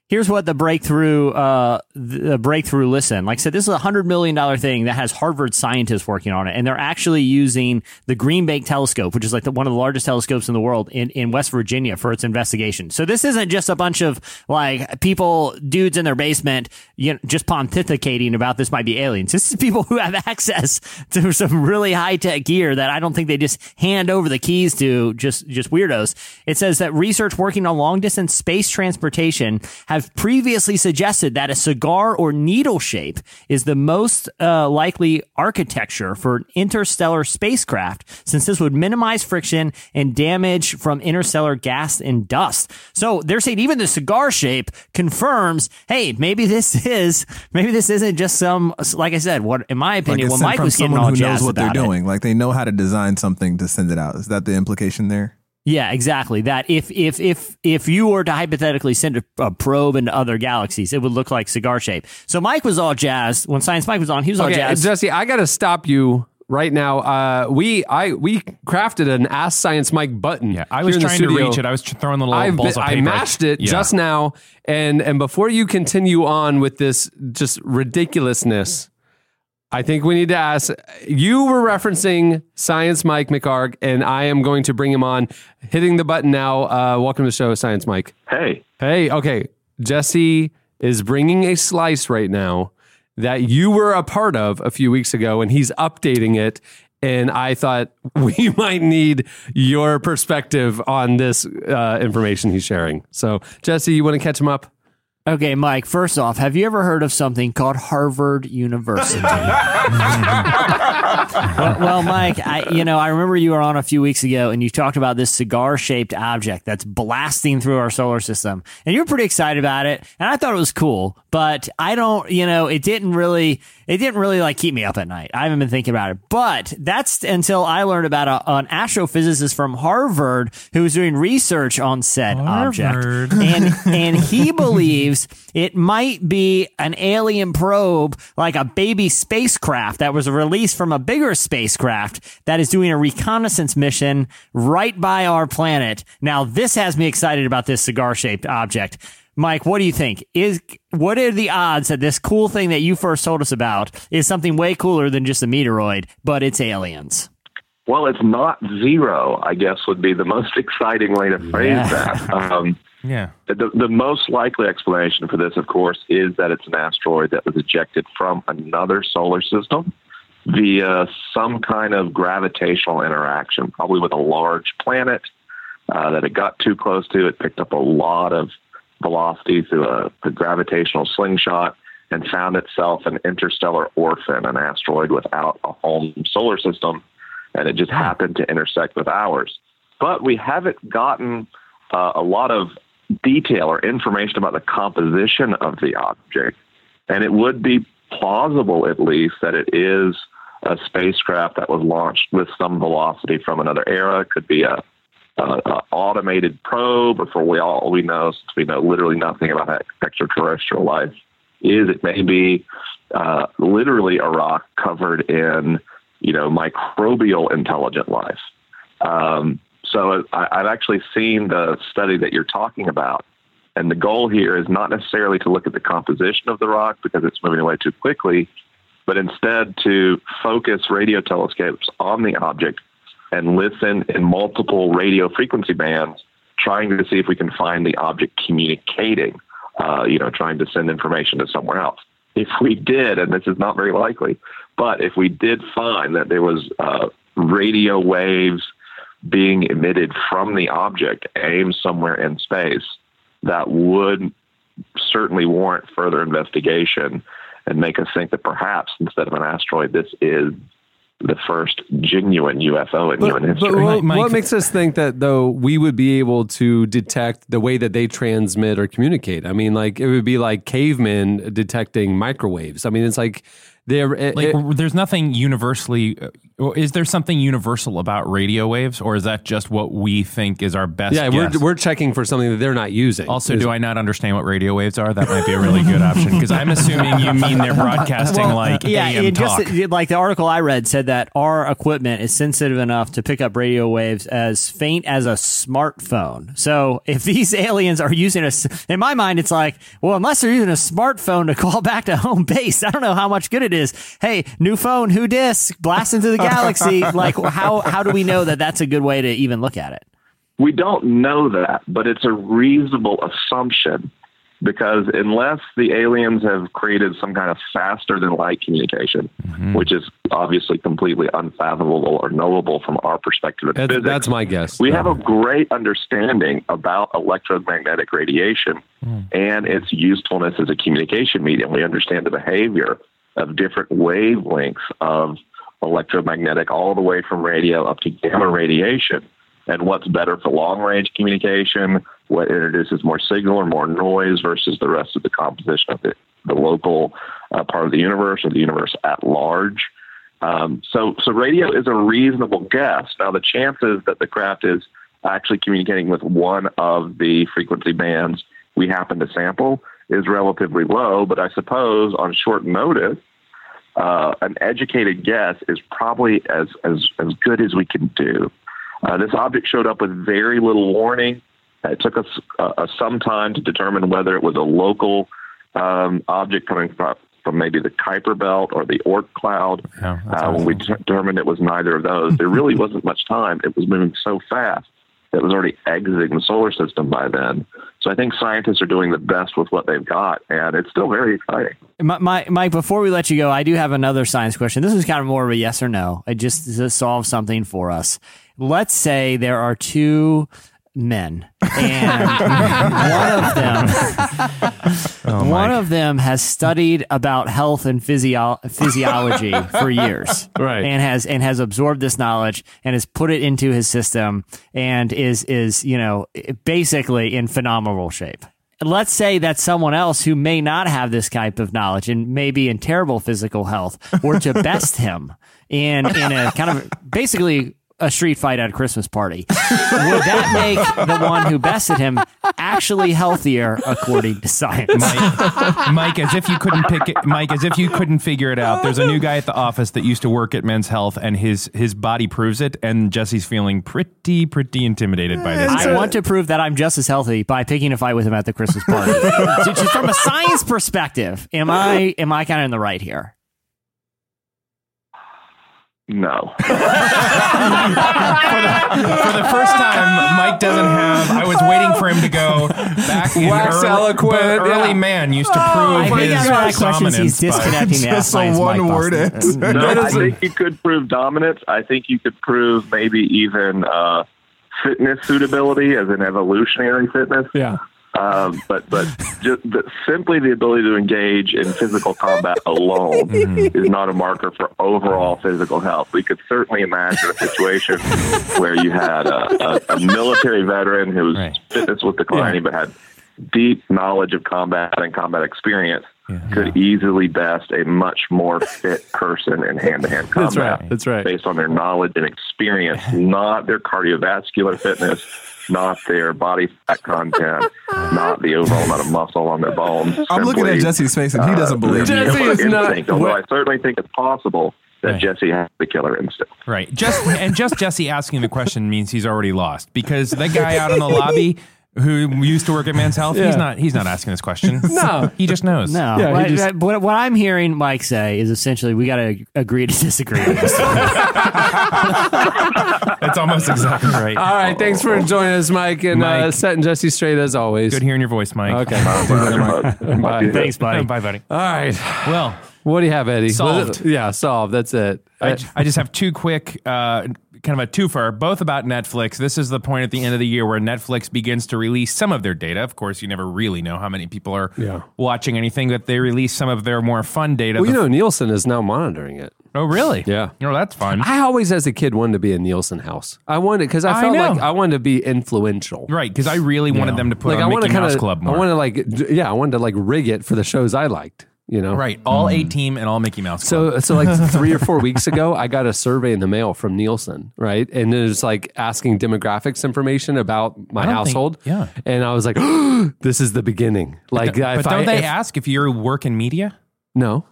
here's what the breakthrough uh the breakthrough listen. Like I said, this is a hundred million dollar thing that has Harvard scientists working on it, and they're actually using the Green Bank telescope, which is like the, one of the largest telescopes in the world in in West Virginia for its investigation. So this isn't just a bunch of like people dudes in their basement, you know, just pontificating about this might be aliens. This is people who have access to some really high tech gear that I don't think they just hand over the keys to just just weirdos. It says that research working on long distance space transportation have previously suggested that a cigar or needle shape is the most uh, likely architecture for an interstellar spacecraft, since this would minimize friction and damage from interstellar gas and dust. So they're saying even the cigar shape confirms, hey, maybe this is maybe this isn't just some like I said, what in my opinion, it's what Mike was getting all who knows what they're about it. doing. Like they know how to design something to send it out. Is that the implication there? Yeah, exactly. That if if if if you were to hypothetically send a, a probe into other galaxies, it would look like cigar shape. So Mike was all jazzed when Science Mike was on. He was all Okay, jazzed. Jesse, I got to stop you right now. Uh, we I we crafted an Ask Science Mike button. Yeah, I was here in the trying to reach it. I was tr- throwing the little I've balls been- of I mashed it Yeah. just now, and and before you continue on with this just ridiculousness, I think we need to ask. You were referencing Science Mike McHargue, and I am going to bring him on. Hitting the button now. Uh, welcome to the show, Science Mike. Hey. Hey, okay. Jesse is bringing a slice right now that you were a part of a few weeks ago, and he's updating it. And I thought we might need your perspective on this uh, information he's sharing. So, Jesse, you want to catch him up? Okay, Mike, first off, have you ever heard of something called Harvard University? well, well, Mike, I, you know, I remember you were on a few weeks ago and you talked about this cigar shaped object that's blasting through our solar system. And you were pretty excited about it. And I thought it was cool, but I don't, you know, it didn't really, it didn't really like keep me up at night. I haven't been thinking about it, but that's until I learned about a, an astrophysicist from Harvard who was doing research on said object. And, and he believes it might be an alien probe, like a baby spacecraft that was released from a bigger spacecraft that is doing a reconnaissance mission right by our planet. Now, this has me excited about this cigar shaped object. Mike, what do you think? Is what are the odds that this cool thing that you first told us about is something way cooler than just a meteoroid, but it's aliens? Well, it's not zero, I guess would be the most exciting way to phrase Yeah. that. Um, Yeah. the, the most likely explanation for this, of course, is that it's an asteroid that was ejected from another solar system via some kind of gravitational interaction, probably with a large planet uh, that it got too close to. It picked up a lot of velocity through a, a gravitational slingshot and found itself an interstellar orphan, an asteroid without a home solar system, and it just happened to intersect with ours. But we haven't gotten uh, a lot of detail or information about the composition of the object, and it would be plausible, at least, that it is a spacecraft that was launched with some velocity from another era. It could be a, a, a automated probe, or for we all we know, since we know literally nothing about extraterrestrial life, is it may be uh, literally a rock covered in you know microbial intelligent life. Um, so I, I've actually seen the study that you're talking about. And the goal here is not necessarily to look at the composition of the rock because it's moving away too quickly, but instead to focus radio telescopes on the object and listen in multiple radio frequency bands, trying to see if we can find the object communicating, uh, you know, trying to send information to somewhere else. If we did, and this is not very likely, but if we did find that there was uh, radio waves being emitted from the object aimed somewhere in space, that would certainly warrant further investigation and make us think that perhaps instead of an asteroid, this is the first genuine UFO in human history. But what, what makes us think that though we would be able to detect the way that they transmit or communicate? I mean, like it would be like cavemen detecting microwaves. I mean, it's like they're it, Like, it- there's nothing universally. uh, Is there something universal about radio waves, or is that just what we think is our best? yeah, guess? we're we're checking for something that they're not using. Also, Is- do I not understand what radio waves are? That might be a really good option because I'm assuming you mean they're broadcasting Well, like yeah, AM talk. just like the article I read said that our equipment is sensitive enough to pick up radio waves as faint as a smartphone. So if these aliens are using a, s- in my mind, it's like, well, unless they're using a smartphone to call back to home base, I don't know how much good it is. Hey, new phone, who dis? Blast into the galaxy. like, how how do we know that that's a good way to even look at it? We don't know that, but it's a reasonable assumption because unless the aliens have created some kind of faster than light communication, mm-hmm. which is obviously completely unfathomable or knowable from our perspective of That's, physics, that's my guess. we have a great understanding about electromagnetic radiation hmm. and its usefulness as a communication medium. We understand the behavior of different wavelengths of electromagnetic, all the way from radio up to gamma radiation, and what's better for long range communication, what introduces more signal or more noise versus the rest of the composition of the, the local uh, part of the universe or the universe at large. Um, so, so radio is a reasonable guess. Now, the chances that the craft is actually communicating with one of the frequency bands we happen to sample is relatively low. But I suppose on short notice, uh, an educated guess is probably as as as good as we can do. Uh, this object showed up with very little warning. It took us uh, uh, some time to determine whether it was a local um, object coming from, from maybe the Kuiper Belt or the Oort cloud. Yeah, uh, when we determined it was neither of those, there really wasn't much time. It was moving so fast that it was already exiting the solar system by then. So I think scientists are doing the best with what they've got, and it's still very exciting. My, Mike, before we let you go, I do have another science question. This is kind of more of a yes or no. It just to solve something for us. Let's say there are two men, and one of them, oh, one of them has studied about health and physio- physiology for years, Right. And has and has absorbed this knowledge and has put it into his system, and is is you know basically in phenomenal shape. Let's say that someone else who may not have this type of knowledge and may be in terrible physical health were to best him in in a kind of basically a street fight at a Christmas party. Would that make the one who bested him actually healthier according to science? Mike, Mike, as if you couldn't pick it, Mike, as if you couldn't figure it out. There's a new guy at the office that used to work at Men's Health, and his his body proves it. And Jesse's feeling pretty pretty intimidated by this. I want to prove that I'm just as healthy by picking a fight with him at the Christmas party. So just from a science perspective, am I am I kind of in the right here? No. for, the, for the first time, Mike doesn't have. I was waiting for him to go back in Wax early, eloquent, early yeah. man used to I prove think his out of questions, he's dominance. by- disconnecting the Just a Ask Science Mike, one-word answer. No, I think you could prove dominance. I think you could prove maybe even uh, fitness suitability as an evolutionary fitness. Yeah. Um, but but just the, simply the ability to engage in physical combat alone Mm-hmm. is not a marker for overall physical health. We could certainly imagine a situation where you had a, a, a military veteran whose Right. fitness was declining but had deep knowledge of combat and combat experience could easily best a much more fit person in hand-to-hand combat That's right. That's right. based on their knowledge and experience, not their cardiovascular fitness, not their body fat content, not the overall amount of muscle on their bones. I'm looking at Jesse's face and he uh, doesn't believe their you. Jesse is not- Although I certainly think it's possible that Right. Jesse has the killer instinct. Right. Just and just Jesse asking the question means he's already lost because the guy out in the lobby who used to work at Men's Health, Yeah. he's not he's not asking this question. No. he just knows. No, Yeah, what, just- what, what I'm hearing Mike say is essentially we got to agree to disagree. on. That's almost exactly right. All right. Thanks for joining us, Mike, and uh, Mike. setting Jesse straight as always. Good hearing your voice, Mike. Okay. Bye. Thanks, buddy. Bye, buddy. All right. Well, What do you have, Eddie? Solved. Yeah, solved. That's it. I, I just have two quick, uh, kind of a twofer, both about Netflix. This is the point at the end of the year where Netflix begins to release some of their data. Of course, you never really know how many people are Yeah. watching anything, but they release some of their more fun data. well, you know, Nielsen is now monitoring it. Oh, really? Yeah. Oh, that's fun. I always, as a kid, wanted to be a Nielsen house. I wanted because I I felt know. like I wanted to be influential. right, because I really wanted them to put Like I on want Mickey Mouse kind of, Club I more. want to like, d- yeah, I wanted to like rig it for the shows I liked. You know, right, all mm. A Team and all Mickey Mouse Club. So, so like three or four weeks ago, I got a survey in the mail from Nielsen, right? And it was like asking demographics information about my I don't think- household. yeah. And I was like, this is the beginning. Like, but if don't I, they if- ask if you work in media? No.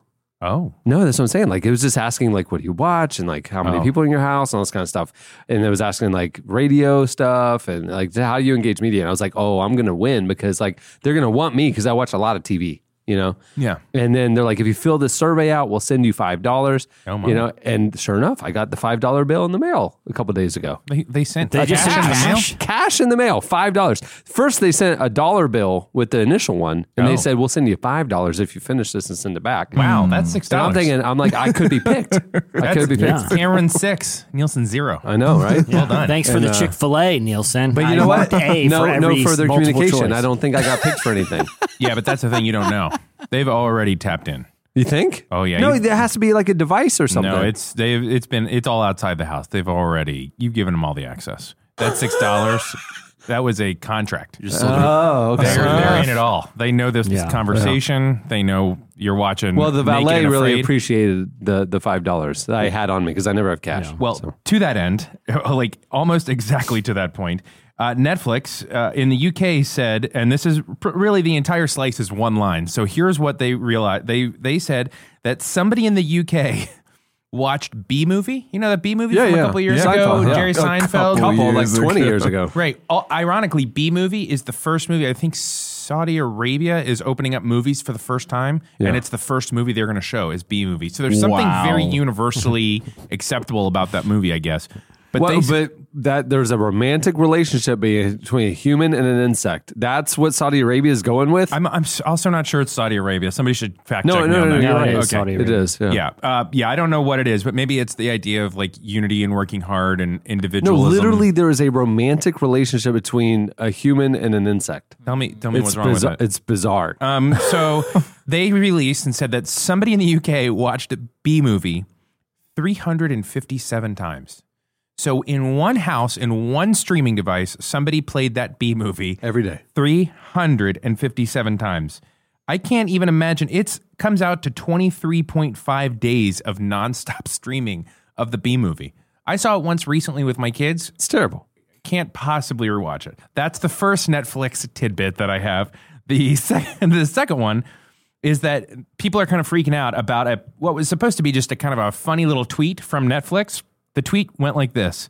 Oh, No, that's what I'm saying. Like it was just asking like what do you watch and like how many Oh. people in your house and all this kind of stuff. And it was asking like radio stuff and like how do you engage media. And I was like, oh, I'm gonna win because like they're gonna want me because I watch a lot of TV. You know, yeah. and then they're like, if you fill this survey out, we'll send you five dollars. Oh, my. you know, and sure enough, I got the five dollar bill in the mail a couple days ago. They, they sent They just cash sent the mail? cash? Cash in the mail, five dollars. First, they sent a dollar bill with the initial one, and Oh. they said, "We'll send you five dollars if you finish this and send it back." Wow, that's six And I'm thinking, I'm like, I could be picked. I could be picked. yeah. Cameron six, Nielsen zero. I know, right? Well done. Thanks for And, the uh, Chick Fil A, Nielsen. But you I know what? A no, for no further communication. choice. I don't think I got picked for anything. Yeah, but that's the thing you don't know. They've already tapped in. You think? Oh, yeah, No, you- there has to be like a device or something. No, it's they've it's been it's all outside the house. They've already you've given them all the access. That six dollars, that was a contract. oh, okay. They're, they're in it all. They know this Yeah. conversation. They know you're watching. Well, the valet really appreciated the the five dollars that I had on me because I never have cash. Well, so. to that end, like almost exactly to that point, uh, Netflix uh, in the UK said, and this is pr- really the entire slice is one line. So here's what they realized: they they said that somebody in the UK watched Bee Movie. You know that Bee Movie Yeah, from a couple years Yeah. ago, Seinfeld, yeah. Jerry A Seinfeld. couple couple like twenty ago. years ago. Right. Al- ironically, Bee Movie is the first movie. I think Saudi Arabia is opening up movies for the first time, and it's the first movie they're going to show is Bee Movie. So there's something Wow. very universally acceptable about that movie, I guess. But well, they, but that there's a romantic relationship between a human and an insect. That's what Saudi Arabia is going with. I'm, I'm also not sure it's Saudi Arabia. Somebody should fact no, check no, me no, on no, that. you're No, right. it is Okay. Saudi It Arabia. is. Yeah. Yeah, uh, yeah. I don't know what it is, but maybe it's the idea of like unity and working hard and individualism. No, literally, there is a romantic relationship between a human and an insect. Tell me, tell me It's what's wrong bizarre. with it. It's bizarre. Um, so they released and said that somebody in the UK watched a Bee Movie 357 times. So in one house, in one streaming device, somebody played that Bee Movie Every day. 357 times. I can't even imagine. It comes out to 23.5 days of nonstop streaming of the Bee Movie. I saw it once recently with my kids It's terrible. can't possibly rewatch it. That's the first Netflix tidbit that I have. The second, the second one is that people are kind of freaking out about a what was supposed to be just a kind of a funny little tweet from Netflix. The tweet went like this: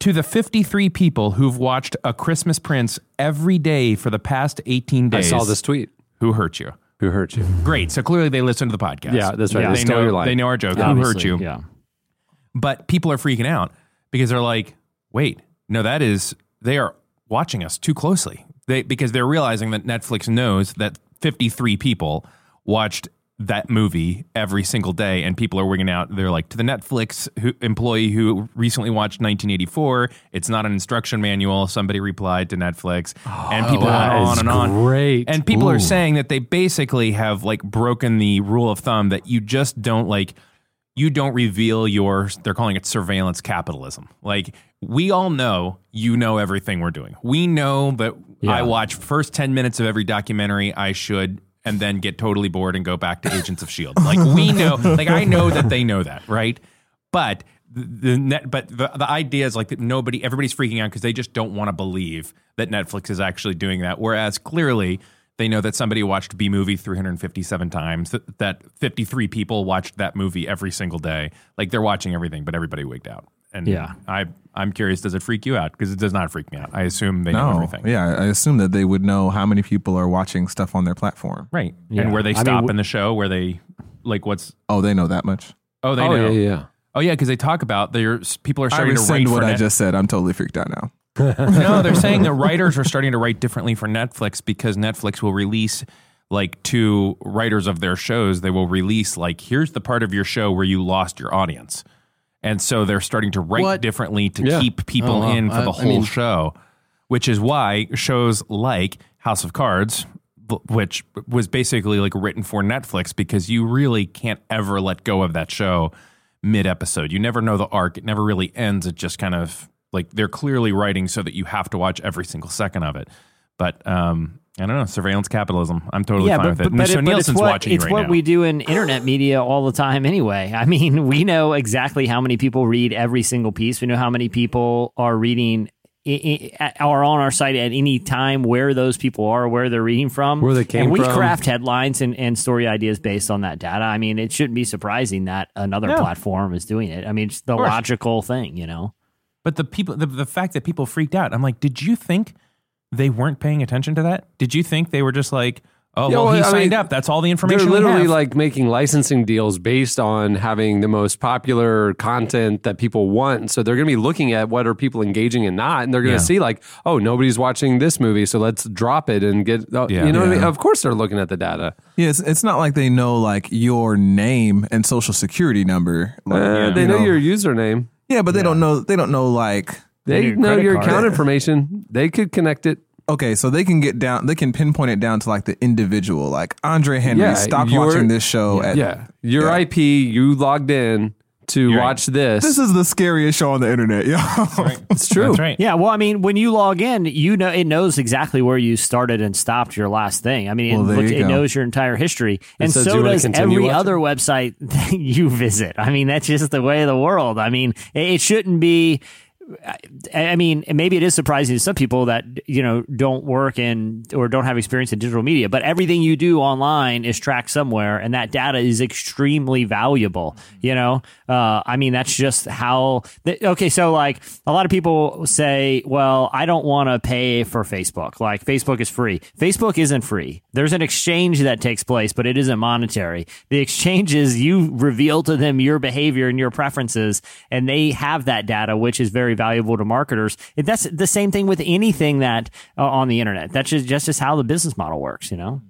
To the 53 people who've watched A Christmas Prince every day for the past 18 days. I saw this tweet. Who hurt you? Who hurt you? Great. So clearly they listen to the podcast. Yeah, that's right. Yeah. They They know, your line. they know our joke. Who hurt you? Yeah. But people are freaking out because they're like, wait, no, that is they are watching us too closely. They because they're realizing that Netflix knows that 53 people watched that movie every single day and people are wigging out. They're like to the netflix who, employee who recently watched 1984 it's not an instruction manual. Somebody replied to netflix. And oh, people went on and on. great. and people Ooh. are saying that they basically have like broken the rule of thumb that you just don't like you don't reveal your they're calling it surveillance capitalism. Like we all know you know everything we're doing. We know that i watch first 10 minutes of every documentary i should and then get totally bored and go back to agents of shield like we know like i know that they know that right? But the net but the, the idea is like that nobody everybody's freaking out because they just don't want to believe that netflix is actually doing that. Whereas clearly they know that somebody watched Bee Movie 357 times, that, that 53 people watched that movie every single day. Like they're watching everything, but everybody wigged out. And Yeah. I, I'm curious, does it freak you out? Because it does not freak me out. I assume they know everything. yeah, I assume that they would know how many people are watching stuff on their platform. Right. Yeah. And where they I mean, stop w- in the show, where they, like, what's, Oh, they know that much. oh, they oh know. yeah, yeah. Oh, yeah, because they talk about there's people are I starting to write rescind for what I Net- just said. I'm totally freaked out now. no, they're saying that writers are starting to write differently for Netflix because Netflix will release like to writers of their shows, they will release like here's the part of your show where you lost your audience. And so they're starting to write What? differently to Yeah. keep people Oh, wow. in for I- the I whole mean- show, which is why shows like House of Cards b- which was basically like written for Netflix because you really can't ever let go of that show mid episode. You never know the arc. It never really ends. It just kind of like they're clearly writing so that you have to watch every single second of it. But um, I don't know, surveillance capitalism. I'm totally yeah, fine but, with it. but, but, so it- but it's Nielsen's what, watching it's you right what now. we do in internet media all the time anyway. I mean, we know exactly how many people read every single piece. We know how many people are reading i- i- are on our site at any time, where those people are, where they're reading from, Where they came and we from. craft headlines and, and story ideas based on that data. I mean, it shouldn't be surprising that another No. platform is doing it. I mean, it's the logical thing, you know. But the people, the, the fact that people freaked out, I'm like, did you think they weren't paying attention to that? Did you think they were just like, oh, Yeah, well, well, he I signed mean, up. That's all the information. They're we literally have. like making licensing deals based on having the most popular content that people want. So they're going to be looking at what are people engaging and not, and they're going to Yeah. see like, oh, nobody's watching this movie, so let's drop it and get. oh, Yeah. you know what I mean? Of course, they're looking at the data. Yeah, it's, it's not like they know like your name and social security number. Like, Uh, you they know, your username. Yeah, but they don't know. They don't know like. They your know credit your card. account information. They could connect it. Okay, so they can get down. They can pinpoint it down to like the individual. Like Andre Henry Yeah, stopped your- watching this show. At, yeah, your yeah. IP. You logged in to You're right. watch this. This is the scariest show on the internet. yo. it's true. That's right. Yeah, well, I mean, when you log in, you know it knows exactly where you started and stopped your last thing. I mean, Well, it, there look- you it knows your entire history, and so "Do you wanna does every watching?" other website that you visit. I mean, that's just the way of the world. I mean, it, it shouldn't be. I mean, maybe it is surprising to some people that you know don't work in or don't have experience in digital media, but everything you do online is tracked somewhere, and that data is extremely valuable. You know, uh, I mean, that's just how. th- okay, so like a lot of people say, "Well, I don't want to pay for Facebook. Like Facebook is free. Facebook isn't free. There's an exchange that takes place, but it isn't monetary. The exchange is you reveal to them your behavior and your preferences, and they have that data, which is very valuable to marketers. And That's the same thing with anything that uh, on the internet. That's just just just how the business model works. You know.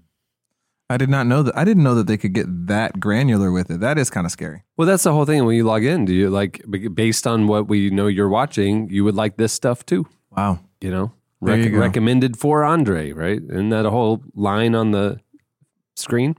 I did not know that. I didn't know that they could get that granular with it. That is kind of scary. Well, that's the whole thing. When you log in, do you like based on what we know you're watching, you would like this stuff too? Wow. You know, There you recommended for Andre, right? Isn't that a whole line on the screen?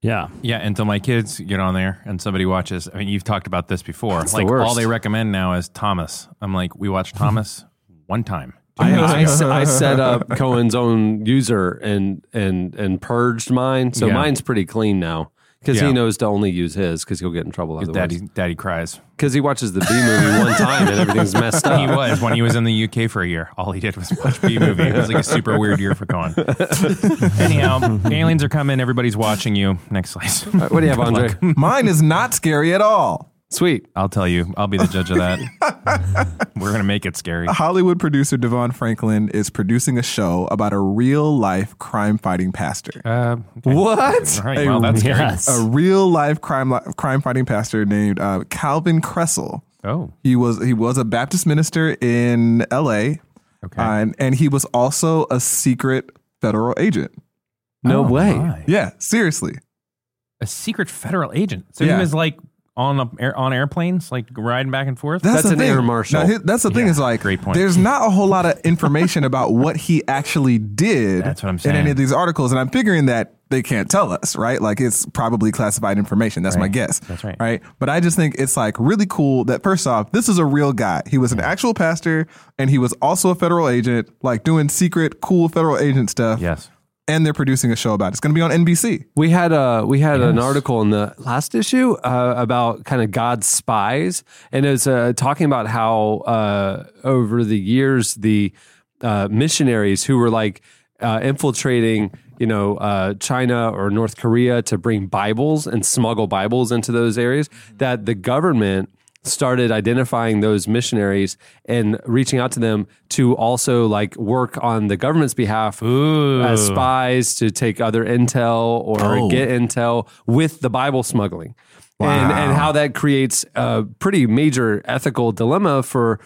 Yeah. Yeah, until my kids get on there and somebody watches. I mean, you've talked about this before. That's the like worst. all they recommend now is Thomas. I'm like, we watched Thomas one time. I, I, I set up Cohen's own user and and and purged mine, so Yeah. mine's pretty clean now because Yeah. he knows to only use his because he'll get in trouble otherwise. Daddy, Daddy cries. Because he watches the Bee Movie one time and everything's messed up. He was when he was in the UK for a year. All he did was watch Bee Movie. It was like a super weird year for Cohen. Anyhow, aliens are coming. Everybody's watching you. Next slide. What do you have, Andre? Mine is not scary at all. Sweet. I'll tell you. I'll be the judge of that. We're gonna make it scary. Hollywood producer DeVon Franklin is producing a show about a real life crime fighting pastor. Uh, What? All right. Well, that's scary. Yes. A real life crime crime fighting pastor named uh, Calvin Kressel. Oh, He was he was a Baptist minister in L.A. Okay. uh, and, and he was also a secret federal agent. No Oh, way. my. Yeah, seriously. a secret federal agent. So Yeah. he was like on a, on airplanes, like riding back and forth. That's the an thing. air marshal. Now, that's the thing Yeah, is like, great point. there's not a whole lot of information about what he actually did. That's what I'm saying. In any of these articles, and I'm figuring that they can't tell us, right? Like it's probably classified information. That's my guess. That's right. Right. But I just think it's like really cool that first off, this is a real guy. He was an actual pastor, and he was also a federal agent, like doing secret, cool federal agent stuff. yes. And they're producing a show about it. It's going to be on NBC. We had a we had an article in the last issue uh, about kind of God's spies, and it's uh, talking about how uh, over the years the uh, missionaries who were like uh, infiltrating, you know, uh, China or North Korea to bring Bibles and smuggle Bibles into those areas, that the government started identifying those missionaries and reaching out to them to also like work on the government's behalf as spies to take other intel or Oh. get intel with the Bible smuggling. And and how that creates a pretty major ethical dilemma for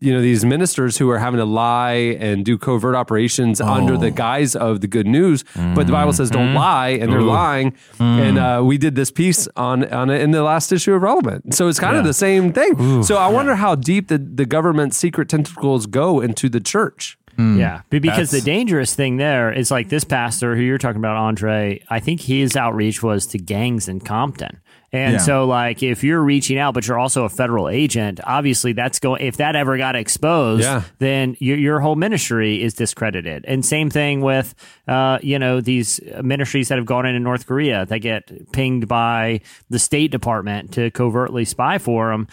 you know these ministers who are having to lie and do covert operations under the guise of the good news but the bible says don't lie and they're lying. And uh, we did this piece on on it in the last issue of relevant. So it's kind of the same thing. So i wonder how deep the, the government secret tentacles go into the church. Yeah, Be- because the dangerous thing there is like this pastor who you're talking about, Andre. I think his outreach was to gangs in Compton, and Yeah. so like if you're reaching out, but you're also a federal agent, obviously that's going. If that ever got exposed, Yeah. then your, your whole ministry is discredited. And same thing with uh, you know these ministries that have gone into North Korea that get pinged by the State Department to covertly spy for them.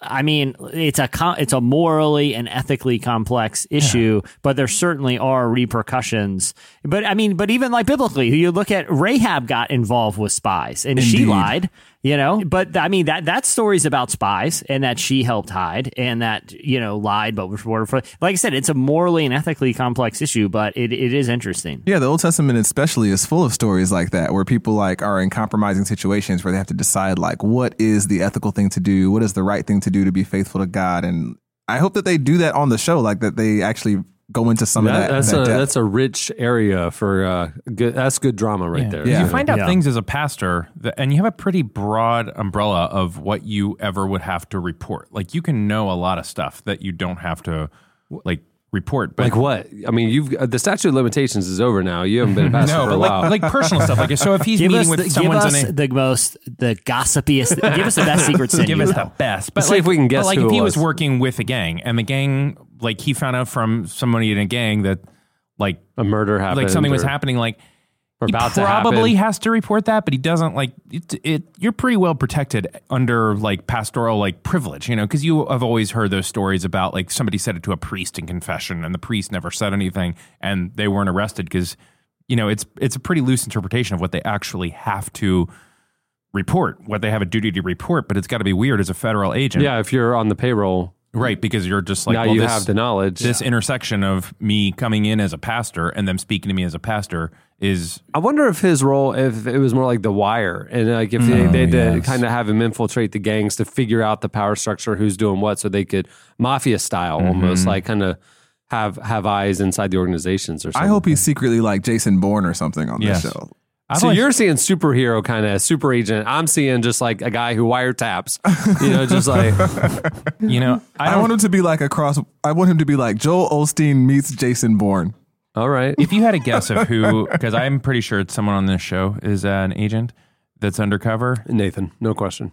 I mean, it's a it's a morally and ethically complex issue, but there certainly are repercussions. But I mean, but even like biblically, you look at Rahab got involved with spies and she lied, you know. But I mean, that that story's about spies and that she helped hide and that you know lied, but was for like I said, it's a morally and ethically complex issue, but it, it is interesting. Yeah, the Old Testament especially is full of stories like that where people like are in compromising situations where they have to decide like what is the ethical thing to do, what is the right thing to do to be faithful to God, and I hope that they do that on the show, like that they actually go into some That- of that. that's that a depth. that's a rich area for uh good that's good drama right there Yeah. You find out Yeah. things as a pastor, that, and you have a pretty broad umbrella of what you ever would have to report. Like you can know a lot of stuff that you don't have to like report. But like what i mean you've uh, the statute of limitations is over now you haven't been a pastor no, for but a while like, like personal stuff. Like so, if he's Give meeting us, with the, give us a, the most, the gossipiest. give us the best secret sin. give you us know. the best. But See like, if we can guess But like who if he was was. working with a gang, and the gang, like he found out from somebody in a gang that, like, a murder happened like something was happening, like. Or he about to probably happen. has to report that, but he doesn't. Like it, it you're pretty well protected under like pastoral like privilege, you know, because you have always heard those stories about like somebody said it to a priest in confession, and the priest never said anything, and they weren't arrested because you know it's it's a pretty loose interpretation of what they actually have to report, what they have a duty to report, but it's got to be weird as a federal agent, yeah if you're on the payroll right? Because you're just like now well, you this- have the knowledge This intersection of me coming in as a pastor and them speaking to me as a pastor is I wonder if his role, if it was more like The Wire, and like if they, oh, they had to kind of have him infiltrate the gangs to figure out the power structure, who's doing what, so they could mafia style mm-hmm. almost like kind of have have eyes inside the organizations or something. I hope he's secretly like Jason Bourne or something on Yes. this show. I've So always- you're seeing superhero kind of super agent. I'm seeing just like a guy who wiretaps, you know, just like you know I, I, want him to be like a cross. I want him to be like Joel Osteen meets Jason Bourne. All right. if you had a guess of who because I'm pretty sure it's someone on this show is an agent that's undercover. Nathan, no question.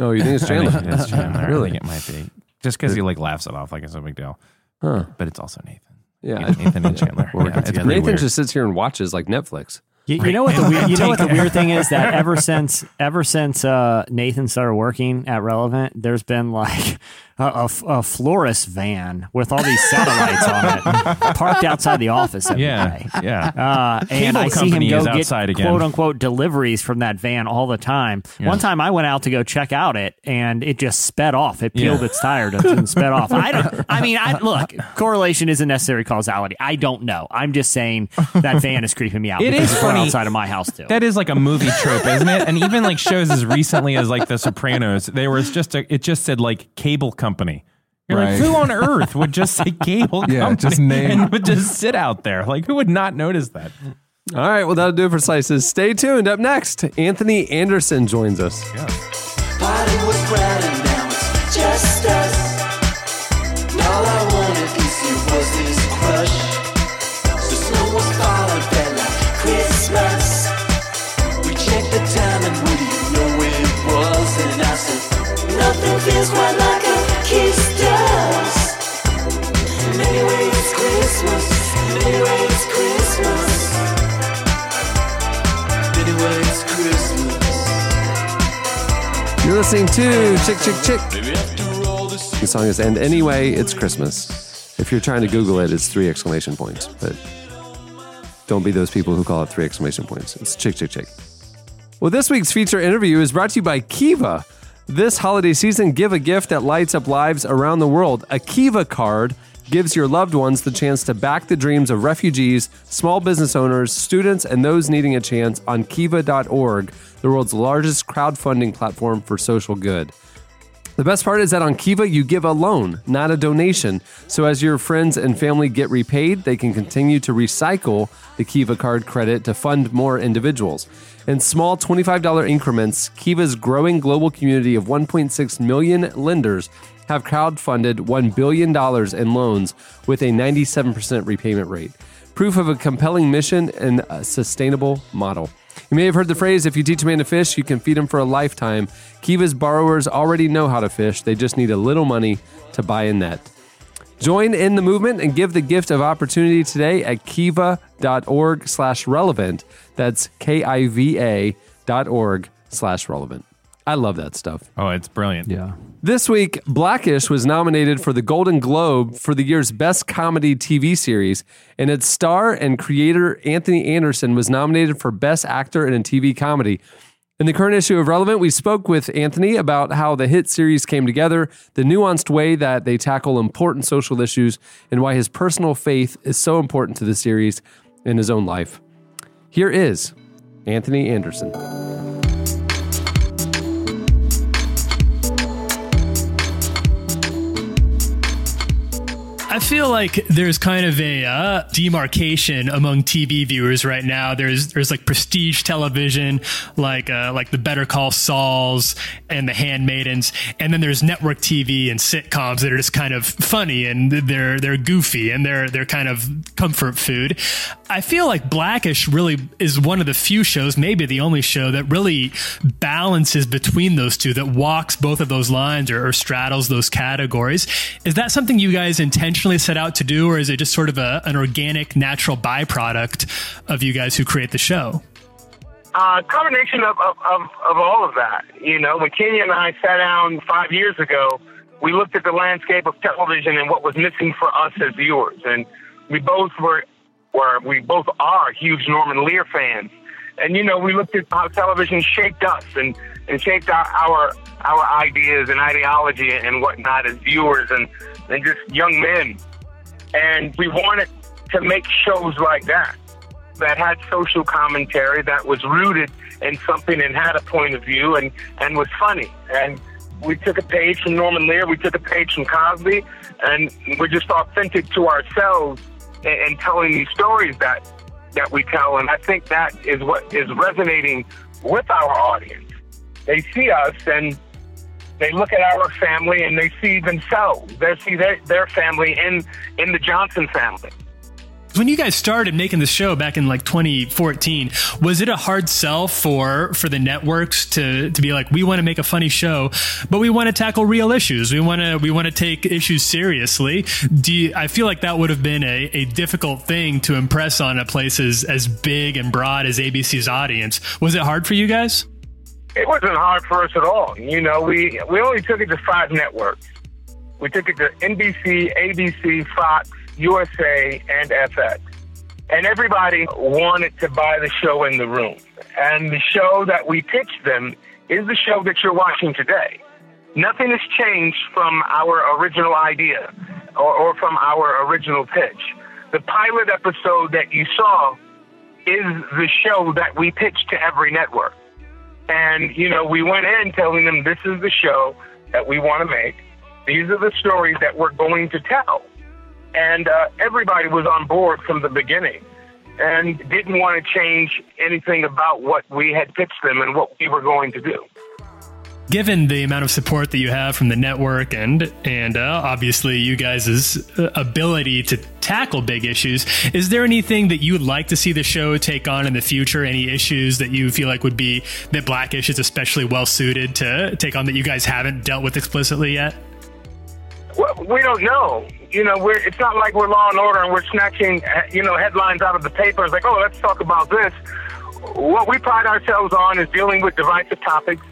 Oh, you think it's I think Chandler? it's Chandler. Really? I think it might be just because he like laughs it off like it's no big deal. Huh. But it's also Nathan. Yeah. Nathan and Chandler. Yeah, it's pretty Nathan weird. just sits here and watches like Netflix. You, you know what the weird, you know what the weird thing is that ever since ever since uh, Nathan started working at Relevant, there's been like a, a, a florist van with all these satellites on it, parked outside the office every Yeah, day. yeah. Uh, and Cable I see him go get outside again. quote unquote deliveries from that van all the time. Yeah. One time I went out to go check out it, and it just sped off. It peeled Yeah. its tire and sped off. I don't. I mean, I, look, correlation isn't necessary causality. I don't know. I'm just saying that van is creeping me out. It because is it's right funny. outside of my house too. That is like a movie trope, isn't it? And even like shows as recently as like The Sopranos, there was just a it just said like cable company. You're Right. like, who on earth would just say cable Yeah, company just name- and would just sit out there? Like, who would not notice that? All right, well, that'll do it for Slices. Stay tuned. Up next, Anthony Anderson joins us. Party was grand now it's just us. And all I wanted this year was this crush. The snow was falling, felt like Christmas. We checked the time and what do you know it was? And I said, nothing feels quite like You're listening to Chick Chick Chick. The song is And Anyway, It's Christmas. If you're trying to Google it, it's three exclamation points. But don't be those people who call it three exclamation points. It's Chick Chick Chick. Well, this week's feature interview is brought to you by Kiva. This holiday season, give a gift that lights up lives around the world. A Kiva card gives your loved ones the chance to back the dreams of refugees, small business owners, students, and those needing a chance on kiva.org, the world's largest crowdfunding platform for social good. The best part is that on Kiva, you give a loan, not a donation. So as your friends and family get repaid, they can continue to recycle the Kiva card credit to fund more individuals. In small $25 increments, Kiva's growing global community of 1.6 million lenders have crowdfunded $1 billion in loans with a 97% repayment rate. Proof of a compelling mission and a sustainable model. You may have heard the phrase if you teach a man to fish, you can feed him for a lifetime. Kiva's borrowers already know how to fish, they just need a little money to buy a net. Join in the movement and give the gift of opportunity today at kiva.org slash relevant. That's K-I-V-A dot org slash relevant. I love that stuff. Oh, it's brilliant. Yeah. This week, black-ish was nominated for the Golden Globe for the year's Best Comedy TV Series, and its star and creator Anthony Anderson was nominated for Best Actor in a TV Comedy. In the current issue of Relevant, we spoke with Anthony about how the hit series came together, the nuanced way that they tackle important social issues, and why his personal faith is so important to the series in his own life. Here is Anthony Anderson. I feel like there's kind of a uh, demarcation among TV viewers right now. There's there's like prestige television, like uh, like the Better Call Sauls and the Handmaidens, and then there's network TV and sitcoms that are just kind of funny and they're they're goofy and they're they're kind of comfort food. I feel like black-ish really is one of the few shows, maybe the only show that really balances between those two, that walks both of those lines or, or straddles those categories. Is that something you guys intentionally set out to do, or is it just sort of a, an organic, natural byproduct of you guys who create the show? Uh, combination of, of, of, of all of that. You know, when Kenya and I sat down five years ago, we looked at the landscape of television and what was missing for us as viewers. And we both were, were we both are huge Norman Lear fans. And, you know, we looked at how television shaped us and, and shaped our, our, our ideas and ideology and whatnot as viewers and, and just young men. And we wanted to make shows like that that had social commentary that was rooted in something and had a point of view and, and was funny. And we took a page from Norman Lear, we took a page from Cosby, and we're just authentic to ourselves in telling these stories that that we tell. And I think that is what is resonating with our audience. They see us and they look at our family and they see themselves. They see their, their family in in the Johnson family. When you guys started making the show back in like 2014, was it a hard sell for for the networks to to be like, we want to make a funny show, but we want to tackle real issues. We want to we want to take issues seriously. Do you, I feel like that would have been a, a difficult thing to impress on a place as as big and broad as ABC's audience? Was it hard for you guys? It wasn't hard for us at all. You know, we we only took it to five networks, We took it to NBC, ABC, Fox, USA, and FX. And everybody wanted to buy the show in the room. And the show that we pitched them is the show that you're watching today. Nothing has changed from our original idea or, or from our original pitch. The pilot episode that you saw is the show that we pitched to every network. And, you know, we went in telling them this is the show that we want to make. These are the stories that we're going to tell. And uh, everybody was on board from the beginning and didn't want to change anything about what we had pitched them and what we were going to do. Given the amount of support that you have from the network and and uh, obviously you guys' ability to tackle big issues, is there anything that you would like to see the show take on in the future? Any issues that you feel like would be that black-ish is especially well suited to take on that you guys haven't dealt with explicitly yet? Well, we don't know. You know, we're it's not like we're Law and Order and we're snatching you know headlines out of the paper. It's like, oh, let's talk about this. What we pride ourselves on is dealing with divisive topics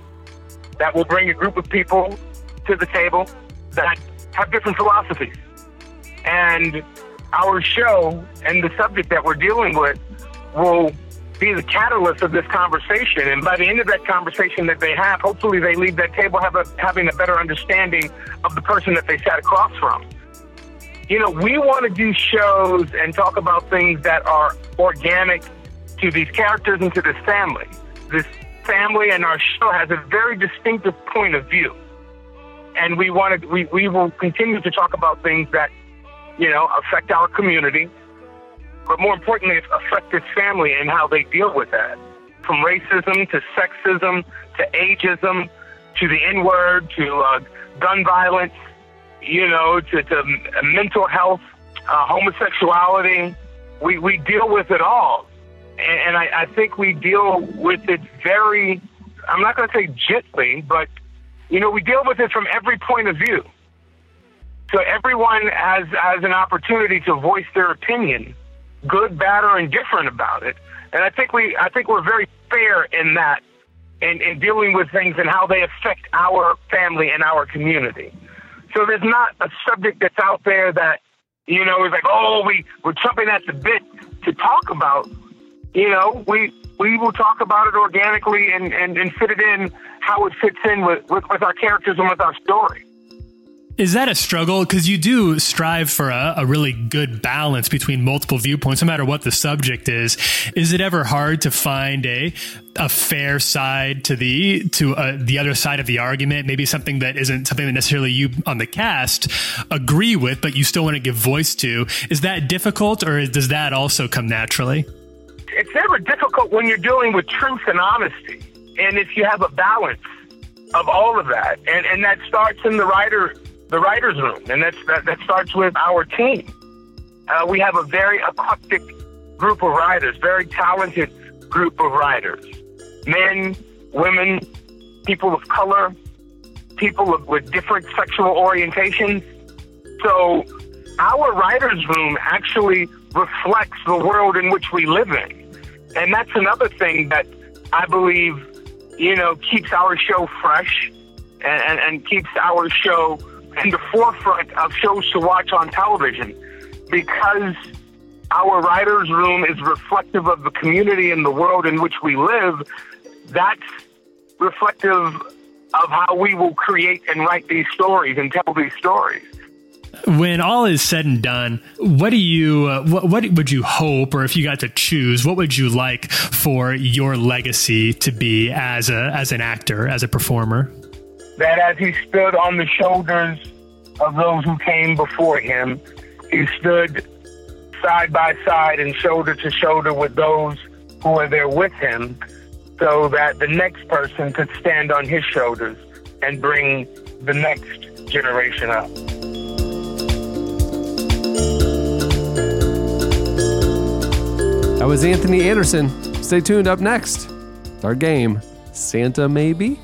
that will bring a group of people to the table that have different philosophies. And our show and the subject that we're dealing with will be the catalyst of this conversation. And by the end of that conversation that they have, hopefully they leave that table a, having a better understanding of the person that they sat across from. You know, we want to do shows and talk about things that are organic to these characters and to this family. This family and our show has a very distinctive point of view. And we wanted we, we will continue to talk about things that, you know, affect our community, but more importantly, affect this family and how they deal with that. From racism to sexism to ageism to the N word to uh, gun violence, you know, to, to mental health, uh, homosexuality. We, we deal with it all and I, I think we deal with it very, I'm not going to say gently, but, you know, we deal with it from every point of view. So everyone has, has an opportunity to voice their opinion, good, bad, or indifferent about it. And I think we, I think we're very fair in that, in, in dealing with things and how they affect our family and our community. So there's not a subject that's out there that, you know, is like, oh, we, we're chomping at the bit to talk about you know, we we will talk about it organically and, and, and fit it in how it fits in with, with, with our characters and with our story. Is that a struggle? Because you do strive for a, a, really good balance between multiple viewpoints, no matter what the subject is. Is it ever hard to find a a fair side to the to uh, the other side of the argument? Maybe something that isn't something that necessarily you on the cast agree with, but you still want to give voice to. Is that difficult, or does that also come naturally? It's never difficult when you're dealing with truth and honesty. And if you have a balance of all of that, and, and that starts in the writer the writer's room, and that's that, that starts with our team. Uh, we have a very eclectic group of writers, very talented group of writers, men, women, people of color, people with different sexual orientations. So our writer's room actually reflects the world in which we live in. And that's another thing that I believe, you know, keeps our show fresh and, and, and keeps our show in the forefront of shows to watch on television because our writer's room is reflective of the community and the world in which we live. That's reflective of how we will create and write these stories and tell these stories when all is said and done, what do you uh, what, what would you hope, or if you got to choose, what would you like for your legacy to be as a as an actor, as a performer? That as he stood on the shoulders of those who came before him, he stood side by side and shoulder to shoulder with those who were there with him, so that the next person could stand on his shoulders and bring the next generation up. That was Anthony Anderson. Stay tuned up next. It's Our game, Santa Maybe?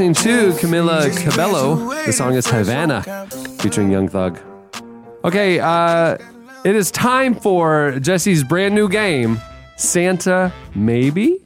Listening to Camila Cabello. The song is Havana, featuring Young Thug. Okay, uh, it is time for Jesse's brand new game, Santa Maybe.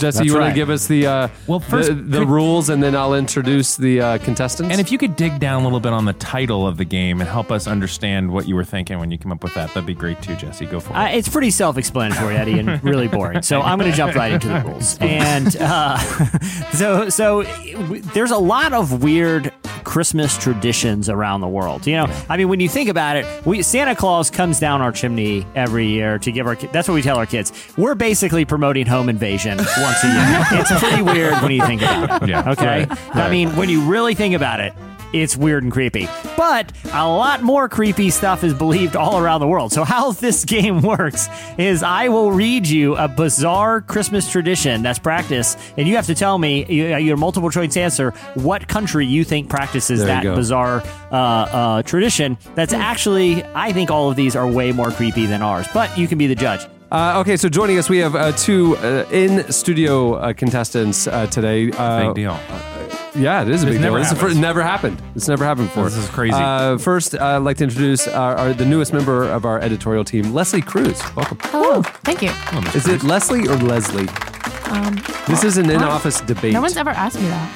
Jesse, That's you want right. to give us the uh, Well, first, the, the could- rules, and then I'll introduce the uh, contestants. And if you could dig down a little bit on the title of the game and help us understand what you were thinking when you came up with that, that'd be great too, Jesse. Go for it. Uh, it's pretty self-explanatory, Eddie, and really boring. So I'm going to jump right into the rules. And uh, so, so w- there's a lot of weird Christmas traditions around the world. You know, I mean, when you think about it, we Santa Claus comes down our chimney every year to give our. That's what we tell our kids. We're basically promoting home invasion once a year. It's pretty weird when you think about it. Yeah. Okay. Right. I mean, when you really think about it. It's weird and creepy. But a lot more creepy stuff is believed all around the world. So, how this game works is I will read you a bizarre Christmas tradition that's practiced, and you have to tell me your multiple choice answer what country you think practices There that bizarre uh, uh, tradition. That's actually, I think all of these are way more creepy than ours, but you can be the judge. Uh, okay, so joining us, we have uh, two uh, in studio uh, contestants uh, today. Uh, Big deal. Yeah, it is a This big deal. never This is the happens. fir- never happened. It's never happened before. This is crazy. Uh, first, uh, I'd like to introduce our, our, the newest member of our editorial team, Leslie Cruz. Welcome. Hello. Thank you. Is it Leslie or Leslie? Um, This is an in-office debate. No one's ever asked me that.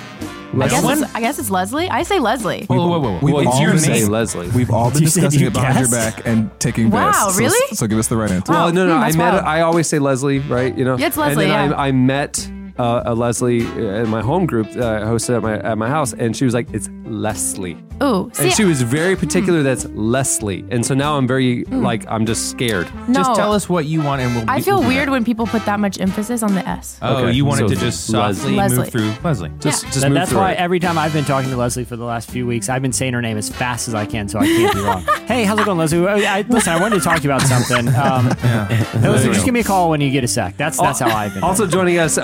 I guess, Leslie? it's, I guess it's Leslie. I say Leslie. Whoa, whoa, whoa, whoa. We've Well, all you been- say Leslie. We've all been You said discussing you it behind your guessed? back and taking Wow, bets. So- really? So, give us the right answer. Well, no, no. Hmm, I that's met. wild. I always say Leslie, right? You know. Yeah, it's Leslie, And then yeah. I, I met uh, a Leslie in my home group. Uh, I hosted at my at my house, and she was like, "It's Leslie." Ooh, see, and she was very particular. That's Leslie, and so now I'm very like I'm just scared. no. Just tell us what you want, and we'll. I we'll feel weird when people put that much emphasis on the S. Oh, Okay, you wanted so to just Les- softly Leslie. move through Leslie. Just, just That- move that's through why it. every time I've been talking to Leslie for the last few weeks, I've been saying her name as fast as I can, so I can't be wrong. hey, how's it going, Leslie? I, I, listen, I wanted to talk to you about something. Um, hey, Leslie, just give me a call when you get a sec. That's that's how I've been. Also joining us, uh,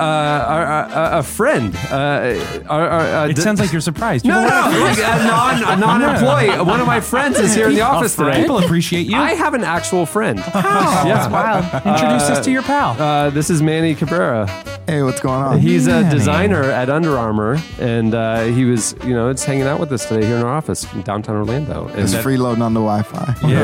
our, our, a friend. Uh, our, our, uh, It d- sounds like you're surprised. no, no, no, like a, non, a non-employee. One of my friends is here in the office today. People appreciate you. I have an actual friend. That's wild. Introduce us to your pal. Uh, this is Manny Cabrera. Hey, what's going on? He's a Manny. designer at Under Armour, and uh, he was, you know, it's hanging out with us today here in our office in downtown Orlando. And It's that- freeloading on the Wi-Fi. yeah,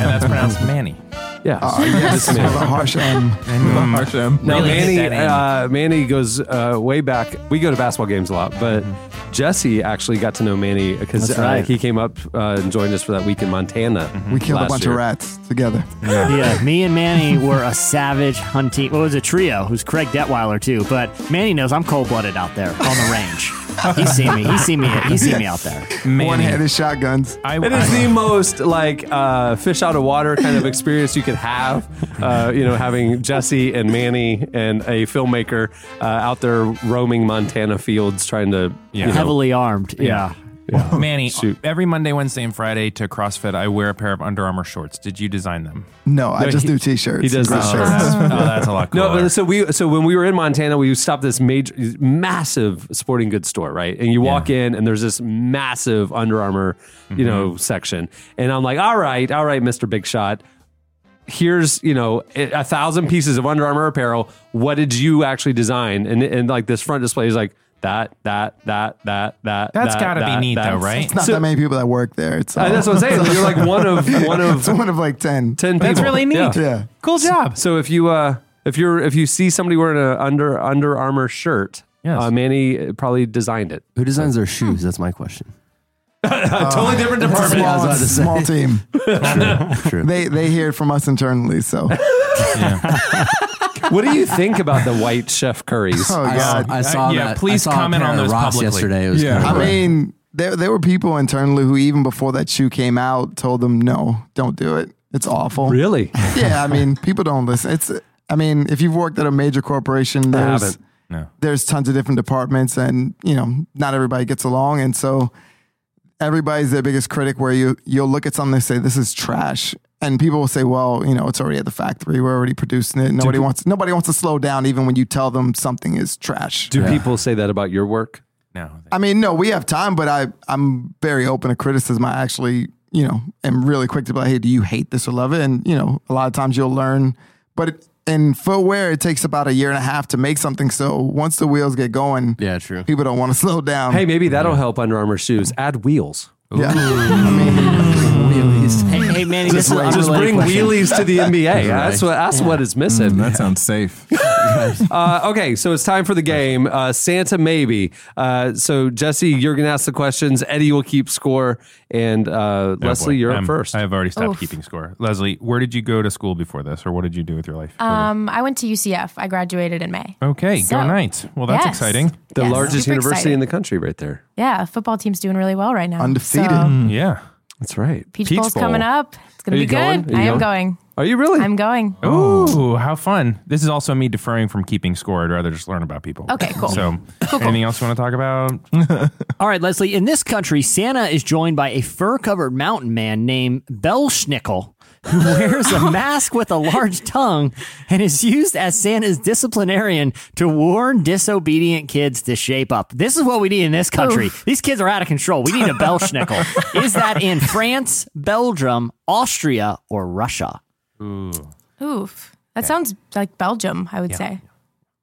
and that's pronounced Manny. Yeah, Oh, yes, with a harsh M. Harsh M. Now Really Manny, that uh, Manny goes uh, way back. We go to basketball games a lot, but Jesse actually got to know Manny because That's uh, right. he came up uh, and joined us for that week in Montana. We killed a last bunch year. of rats together. yeah, me and Manny were a savage hunting. Well, it was a trio. Who's Craig Detweiler too, but Manny knows I'm cold blooded out there on the range. He's seen me. He's seen me. He's seen me out there. Manny. One-handed shotguns. I, It is the most like uh, fish out of water kind of experience you could have. Uh, you know, having Jesse and Manny and a filmmaker uh, out there roaming Montana fields trying to Yeah. you know, Heavily armed. Yeah. Manny, Shoot. every Monday, Wednesday, and Friday to CrossFit, I wear a pair of Under Armour shorts. Did you design them? No, I No, just he- do T-shirts. he does the Oh, shirts. shirts. that's, oh, that's a lot No, cooler. but so we so when we were in Montana, we stopped this major, massive sporting goods store, right? And you walk in, and there's this massive Under Armour, you know, mm-hmm. section, and I'm like, all right, all right, Mister Big Shot. Here's you know a a thousand pieces of Under Armour apparel. What did you actually design? And and like this front display is like that, that, that, that, that. That's that, gotta be neat, that. though, right? It's not So- that many people that work there. It's Uh, that's what I'm saying. You're like one of one of it's one of like ten. ten people. That's really neat. Yeah. Yeah. cool job. So if you uh if you're if you see somebody wearing a under Under Armour shirt, Yes. uh, Manny probably designed it. Who designs their shoes? That's my question. A totally different It's department. small, about small team. True. true. They they hear it from us internally. So what do you think about the white Steph Curries? oh I saw, god. I saw yeah, that. please I saw a comment pair on at those Ross publicly. yesterday. It was Yeah. kind I of mean, there there were people internally who even before that shoe came out told them no, don't do it. It's awful. Really? Yeah, I mean, people don't listen. It's I mean, if you've worked at a major corporation, there's haven't. No. there's tons of different departments and you know not everybody gets along and so everybody's their biggest critic where you you'll look at something and say this is trash and people will say well you know it's already at the factory we're already producing it nobody pe- wants nobody wants to slow down even when you tell them something is trash Do people say that about your work? No. i mean no we have time but i i'm very open to criticism i actually you know am really quick to be like hey do you hate this or love it and you know a lot of times you'll learn but it, in footwear, it takes about a year and a half to make something. So once the wheels get going, yeah, true. People don't want to slow down. Hey, maybe that'll help Under Armour shoes. Add wheels. Yeah. Hey, hey Manny, this is an Just bring question. wheelies to the NBA. That's what that's what is missing. that sounds safe. uh, okay, so it's time for the game. Uh, Santa maybe. Uh, so Jesse, you're gonna ask the questions. Eddie will keep score, and uh, Oh, Leslie, boy. you're I'm- up first. I have already stopped Oof. keeping score. Leslie, where did you go to school before this, or what did you do with your life? Um, I went to UCF. I graduated in May. okay, so- go Knights. Well, that's Yes. exciting. the Yes, largest super university excited. in the country, right there. Yeah, football team's doing really well right now. Undefeated. So, Mm, yeah. That's right. Peach, Bowl's coming up. It's gonna Are be you good. going? Are I am going? going. Are you really? I'm going. Ooh, oh, how fun. This is also me deferring from keeping score. I'd rather just learn about people. Okay, cool. So, anything else you want to talk about? All right, Leslie. In this country, Santa is joined by a fur-covered mountain man named Belsnickel, who wears a oh. mask with a large tongue and is used as Santa's disciplinarian to warn disobedient kids to shape up. This is what we need in this country. These kids are out of control. We need a Belsnickel. is that in France, Belgium, Austria, or Russia? Ooh. Oof. That sounds like Belgium, I would say.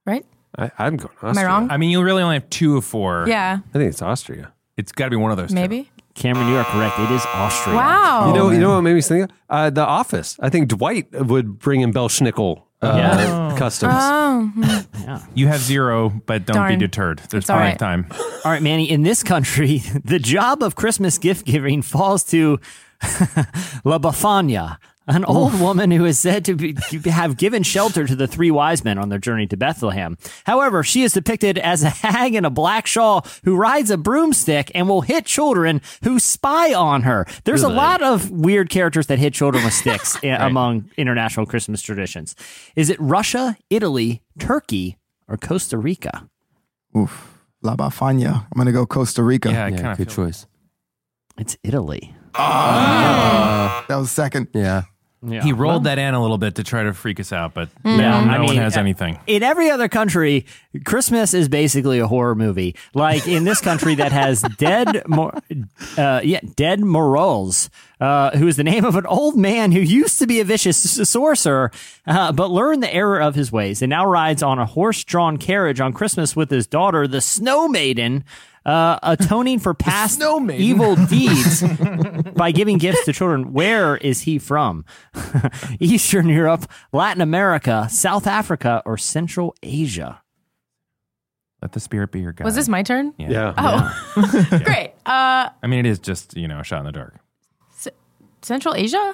Right? I, I'm going. Austria. Am I wrong? I mean, you really only have two of four. Yeah. I think it's Austria. It's got to be one of those. two. Maybe. Cameron, you are correct. It is Austria. Wow. you know, Oh, you know what made me think? of? Uh, the Office. I think Dwight would bring in Belsnickel uh, Yeah. customs. Oh, hmm. You have zero, but don't Darn. be deterred. There's It's all plenty right. of time. All right, Manny, in this country, the job of Christmas gift giving falls to La Bafania, an old woman who is said to be, to have given shelter to the three wise men on their journey to Bethlehem. However, she is depicted as a hag in a black shawl who rides a broomstick and will hit children who spy on her. There's a lot of weird characters that hit children with sticks i- among international Christmas traditions. Is it Russia, Italy, Turkey, or Costa Rica? Oof. La Bafania. I'm going to go Costa Rica. Yeah, Yeah, good choice. It's Italy. Ah. That was second. Yeah. Yeah. He rolled that in a little bit to try to freak us out, but Yeah, no, no I one has anything. In every other country, Christmas is basically a horror movie. Like in this country that has Dead, uh, yeah, Ded Moroz, uh, who is the name of an old man who used to be a vicious sorcerer, uh, but learned the error of his ways and now rides on a horse-drawn carriage on Christmas with his daughter, the Snow Maiden. Uh, atoning for past evil deeds by giving gifts to children. Where is he from? Eastern Europe, Latin America, South Africa, or Central Asia? Let the spirit be your guide. Was this my turn? Yeah. Yeah. Oh, great. Uh, I mean, it is just you know a shot in the dark. Central Asia?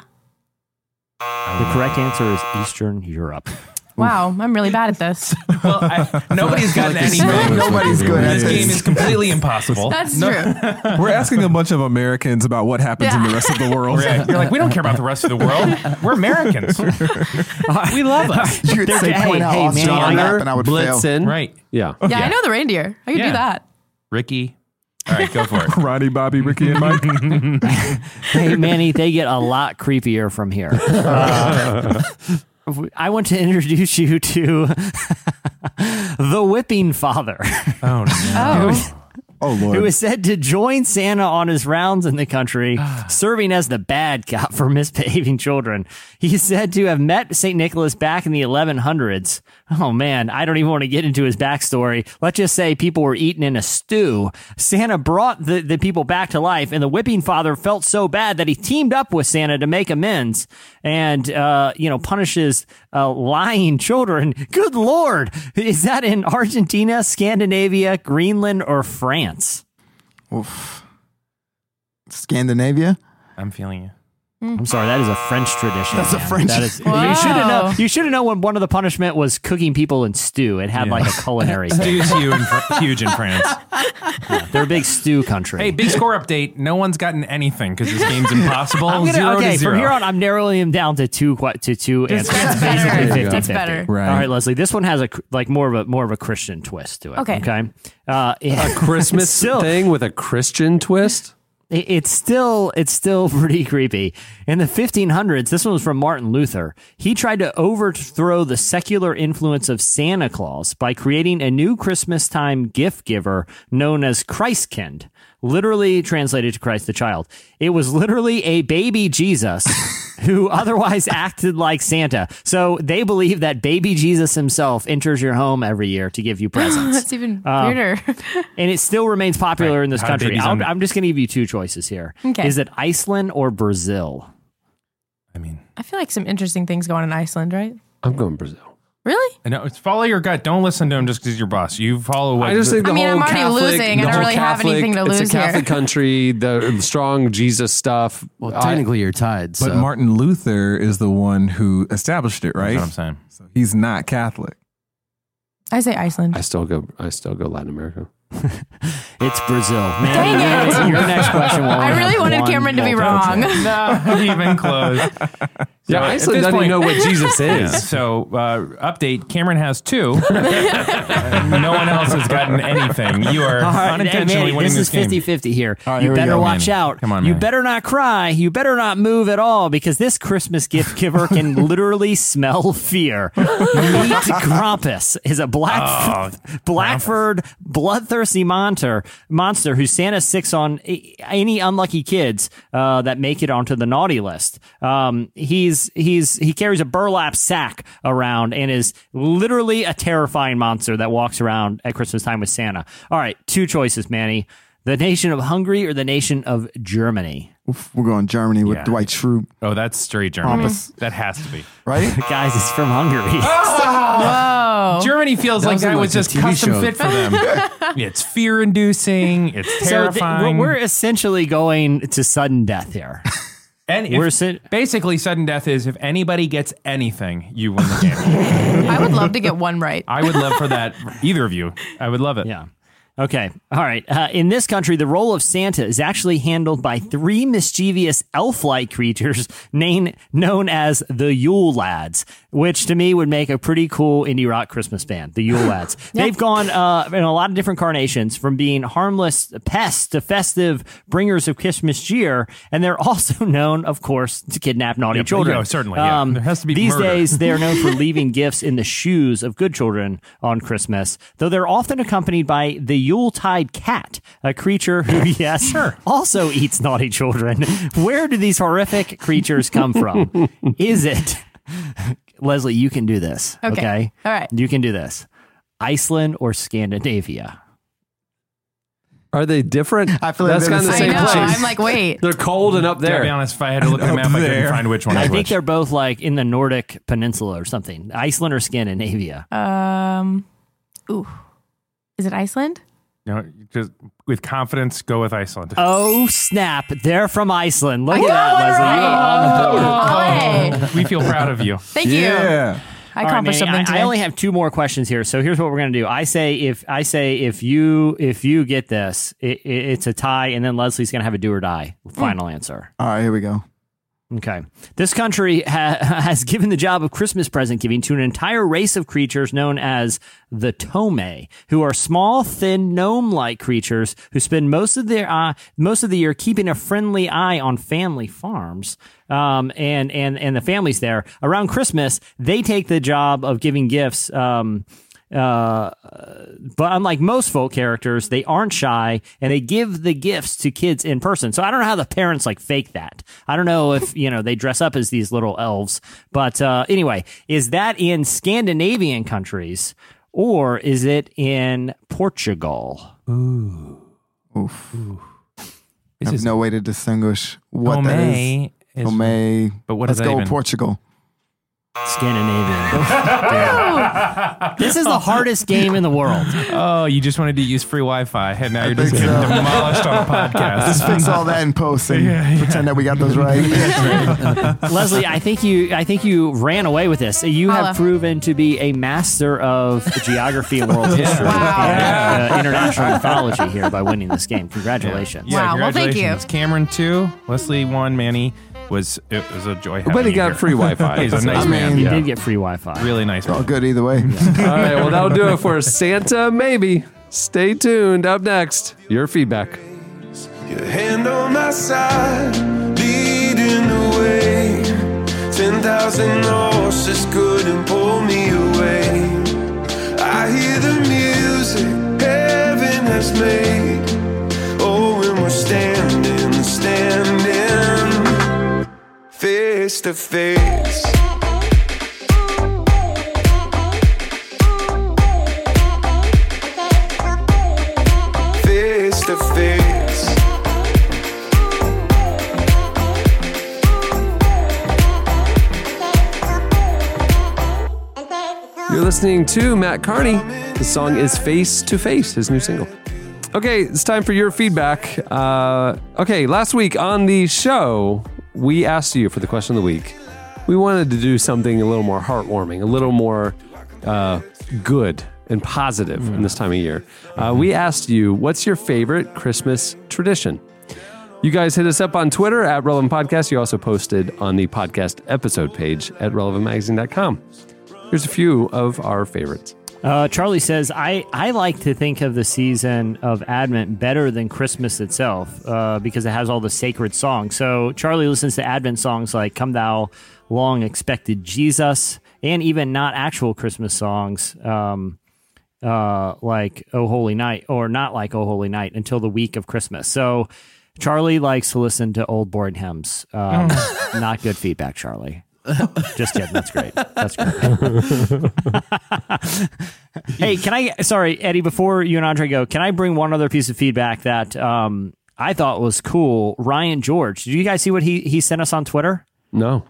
The correct answer is Eastern Europe. Wow, I'm really bad at this. Well, I, nobody's gotten Like anything. it's- Nobody's good at This this. game is completely impossible. That's No. true. We're asking a bunch of Americans about what happens in the rest of the world. Right. You're like, we don't care about the rest of the world. We're Americans. we love us. You could say Hey, point out hey, man. on the map Honor, and I would fail. Blitzen. Right. Yeah. Yeah, I know the reindeer. I can Yeah. do that. Ricky. All right, go for it. Ronnie, Bobby, Ricky, and Mike. Hey, Manny, they get a lot creepier from here. Uh, I want to introduce you to the Whipping Father. Oh no. Oh, Oh Lord. who is said to join Santa on his rounds in the country, serving as the bad cop for misbehaving children. He is said to have met St. Nicholas back in the 1100s. Oh man, I don't even want to get into his backstory. Let's just say people were eaten in a stew. Santa brought the, the people back to life, and the whipping father felt so bad that he teamed up with Santa to make amends and, uh, you know, punishes uh, lying children. Good Lord. Is that in Argentina, Scandinavia, Greenland, or France? Oof. Scandinavia. I'm feeling you. I'm sorry, that is a French tradition. That's a man. French- That is, you Wow. should have known. You should have known when one of the punishment was cooking people in stew. It had Yeah. like a culinary. thing. Stew's huge in, Fr- huge in France. They're a big stew country. Hey, big score update. No one's gotten anything because this game's impossible. I'm gonna, zero okay, to zero. from here on, I'm narrowing them down to two que- to two That's answers. better. Basically, 50 That's better. Right. All right, Leslie. This one has a cr- like more of a more of a Christian twist to it. Okay. Okay. Uh, A Christmas still, thing with a Christian twist. It- it's still it's still pretty creepy. In the 1500s, this one was from Martin Luther. He tried to overthrow the secular influence of Santa Claus by creating a new Christmas time gift giver known as Christkind. Literally translated to Christ the child. It was literally a baby Jesus who otherwise acted like Santa. So they believe that baby Jesus himself enters your home every year to give you presents. That's even Um, weirder. and it still remains popular Right. in this How country. I'll, own- I'm just going to give you two choices here. Okay. Is it Iceland or Brazil? I mean, I feel like some interesting things going on in Iceland, right? I'm going Brazil. Really? No, it's follow your gut. Don't listen to him just because he's your boss. You follow what I just think the I mean, whole I'm already Catholic, losing. I the don't whole really have Catholic- anything to lose It's a here. Catholic country. The strong Jesus stuff. Well, I- technically, you're tied. But. Martin Luther is the one who established it, right? That's what I'm saying. So he's not Catholic. I say Iceland. I still go. I still go Latin America. It's Brazil. Man, Dang it. Your next question will I really have wanted one Cameron to be wrong. choice. Not even close. Yeah, at Iceland doesn't even know what Jesus Yeah, is. So, uh, update Cameron has two. no one else has gotten anything. You are right, unintentionally Manny, winning this this, is game. 50-50 here. Right, you here better go, watch Manny. out. Come on, you better not cry. You better not move at all because this Christmas gift giver can literally smell fear. Meet Krampus is a black Oh, Blackford bloodthirsty monster monster who Santa sics on any unlucky kids uh, that make it onto the naughty list. Um, he's he's he carries a burlap sack around and is literally a terrifying monster that walks around at Christmas time with Santa. All right, two choices, Manny: the nation of Hungary or the nation of Germany. Oof, we're going Germany with Yeah. Dwight Schrute, Oh, that's straight Germany. Krampus. That has to be. right? Guys, it's from Hungary. Whoa. Germany feels like that was just TV custom show. fit for them. it's fear inducing. It's So th- terrifying. we're, we're essentially going to sudden death here. And if- we're sit- basically sudden death is if anybody gets anything, you win the game. I would love to get one right. I would love for that. Either of you, I would love it. Yeah. Okay. All right. Uh, in this country, the role of Santa is actually handled by three mischievous elf-like creatures named known as the Yule Lads, which to me would make a pretty cool indie rock Christmas band. The Yule Lads. They've gone uh, in a lot of different carnations, from being harmless pests to festive bringers of Christmas cheer, and they're also known, of course, to kidnap naughty but- children. Um, yeah, certainly, yeah. There has to be these murder. days they are known for leaving gifts in the shoes of good children on Christmas, though they're often accompanied by the Yuletide cat, a creature who, yes, sure. also eats naughty children. Where do these horrific creatures come from? Is it, Leslie, you can do this. Okay. Okay. All right. You can do this. Iceland or Scandinavia? Are they different? I feel like that's they're kind the of the I same know. place. I'm like, wait. They're cold and up To be there. honest, if I had to look at a map, I couldn't find which one. I think which. they're both like in the Nordic peninsula or something. Iceland or Scandinavia? Um, ooh, is it Iceland? You know, just with confidence, go with Iceland. Oh snap! They're from Iceland. Look I at that, one Leslie. You are on the oh, board. we feel proud of you. Thank you. I All right, accomplished Manny, something I, today. I only have two more questions here, so here's what we're gonna do. I say if I say if you if you get this, it, it, it's a tie, and then Leslie's gonna have a do or die final hmm. answer. All right, here we go. Okay. This country ha- has given the job of Christmas present giving to an entire race of creatures known as the Tome, who are small, thin, gnome-like creatures who spend most of their uh, most of the year keeping a friendly eye on family farms. Um, and and and the families there around Christmas, they take the job of giving gifts. Um, uh, but unlike most folk characters, they aren't shy and they give the gifts to kids in person. So I don't know how the parents like fake that. I don't know if, you know, they dress up as these little elves. But uh, anyway, is that in Scandinavian countries or is it in Portugal? Oof. I This have is no way to distinguish what that is. Tome is- Tome. But what Let's does that go even- Portugal. Scandinavian. This is the hardest game in the world. Oh, you just wanted to use free Wi-Fi, and now you're just getting so. demolished on a podcast. Just fix all that in post and pretend that we got those right. Leslie, I think you I think you ran away with this. You Holla. have proven to be a master of geography and world history Wow. and uh, international mythology here by winning this game. Congratulations. Yeah, Wow, well, thank you. congratulations. Cameron two, Leslie one, Manny was it was a joy. But he you got here. free Wi-Fi. He's a nice I man. mean- You yeah. did get free Wi-Fi. really nice. all Man. good either way. All right, well, that'll do it for Santa Maybe. Stay tuned. Up next, your feedback. Your hand on my side, leading the way. Ten thousand horses couldn't pull me away. I hear the music heaven has made. Oh, and to face. Face to face. You're listening to Matt Carney. The song is Face to Face, his new single. Okay, it's time for your feedback. Uh, okay, last week on the show, we asked you for the question of the week. We wanted to do something a little more heartwarming, a little more uh, good and positive in this time of year. Uh, we asked you, what's your favorite Christmas tradition? You guys hit us up on Twitter at Relevant Podcast. You also posted on the podcast episode page at relevantmagazine.com. Here's a few of our favorites. Uh, Charlie says, I, I like to think of the season of Advent better than Christmas itself uh, because it has all the sacred songs. So Charlie listens to Advent songs like Come Thou Long Expected Jesus and even not actual Christmas songs um, uh, like Oh Holy Night or not like Oh Holy Night until the week of Christmas. So Charlie likes to listen to old board hymns. Um, not good feedback, Charlie. Just kidding. That's great. That's great. hey, can I? Sorry, Eddie. Before you and Andre go, can I bring one other piece of feedback that um, I thought was cool? Ryan George. Did you guys see what he he sent us on Twitter? No.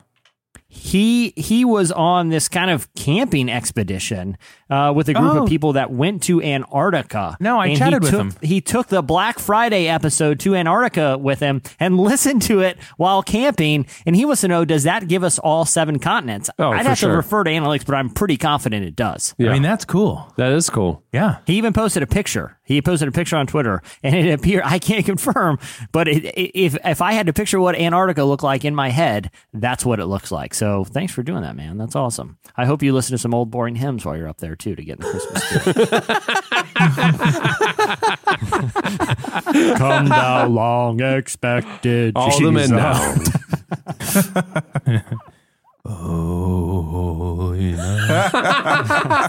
He he was on this kind of camping expedition uh, with a group Oh. of people that went to Antarctica. No, I And chatted with took- him. He took the Black Friday episode to Antarctica with him and listened to it while camping. And he wants to know: Does that give us all seven continents? Oh, I'd for have sure. to refer to analytics, but I'm pretty confident it does. Yeah. I mean, that's cool. That is cool. Yeah. He even posted a picture. He posted a picture on Twitter, and it appeared. I can't confirm, but it, it, if if I had to picture what Antarctica looked like in my head, that's what it looks like. So thanks for doing that, man. That's awesome. I hope you listen to some old boring hymns while you're up there too to get in the Christmas spirit. Come thou long expected. All the men Jesus. down.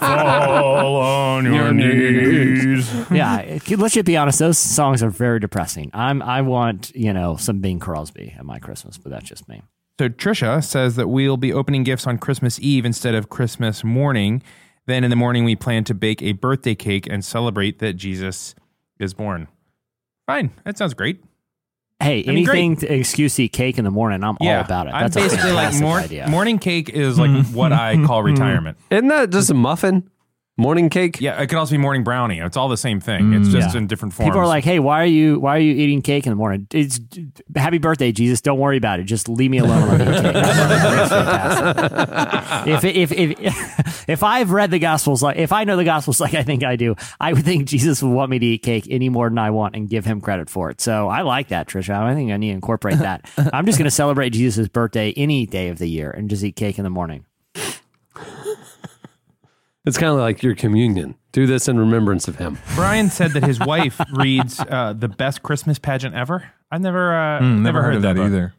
Fall on your knees. yeah, let's just be honest. Those songs are very depressing. I'm I want you know some Bing Crosby at my Christmas, but that's just me. So Trisha says that we'll be opening gifts on Christmas Eve instead of Christmas morning. Then in the morning we plan to bake a birthday cake and celebrate that Jesus is born. Fine, that sounds great. Hey, I mean, great. anything to excuse to eat cake in the morning, I'm all about it. I'm That's a basically like fantastic mor- idea. morning cake is like what I call retirement. Isn't that just a muffin? Morning cake? Yeah, it could also be morning brownie. It's all the same thing. It's just Mm. Yeah. in different forms. People are like, "Hey, why are you why are you eating cake in the morning? It's happy birthday, Jesus. Don't worry about it. Just leave me alone. and Let cake." If, if if if I've read the Gospels like if I know the Gospels like I think I do, I would think Jesus would want me to eat cake any more than I want and give him credit for it. So I like that, Trisha. I think I need to incorporate that. I'm just going to celebrate Jesus' birthday any day of the year and just eat cake in the morning. It's kind of like your communion. Do this in remembrance of him. Brian said that his wife reads uh, the best Christmas pageant ever. I've never uh, Mm, never, heard, of that, that book. either.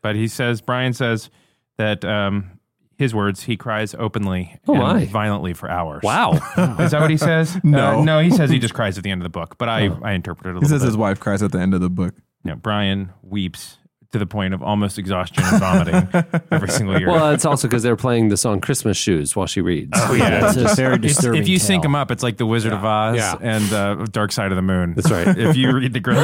But he says Brian says that um, his words he cries openly Oh, and my. violently for hours. Wow. Is that what he says? No. Uh, no, he says he just cries at the end of the book. But I I interpret it a He says bit. his wife cries at the end of the book. Yeah, Brian weeps to the point of almost exhaustion and vomiting every single year. Well, it's also because they're playing the song Christmas Shoes while she reads. Oh, yeah. It's a very If- disturbing If you sync them up, it's like the Wizard of Oz Yeah. and uh, Dark Side of the Moon. That's right. If you read the great,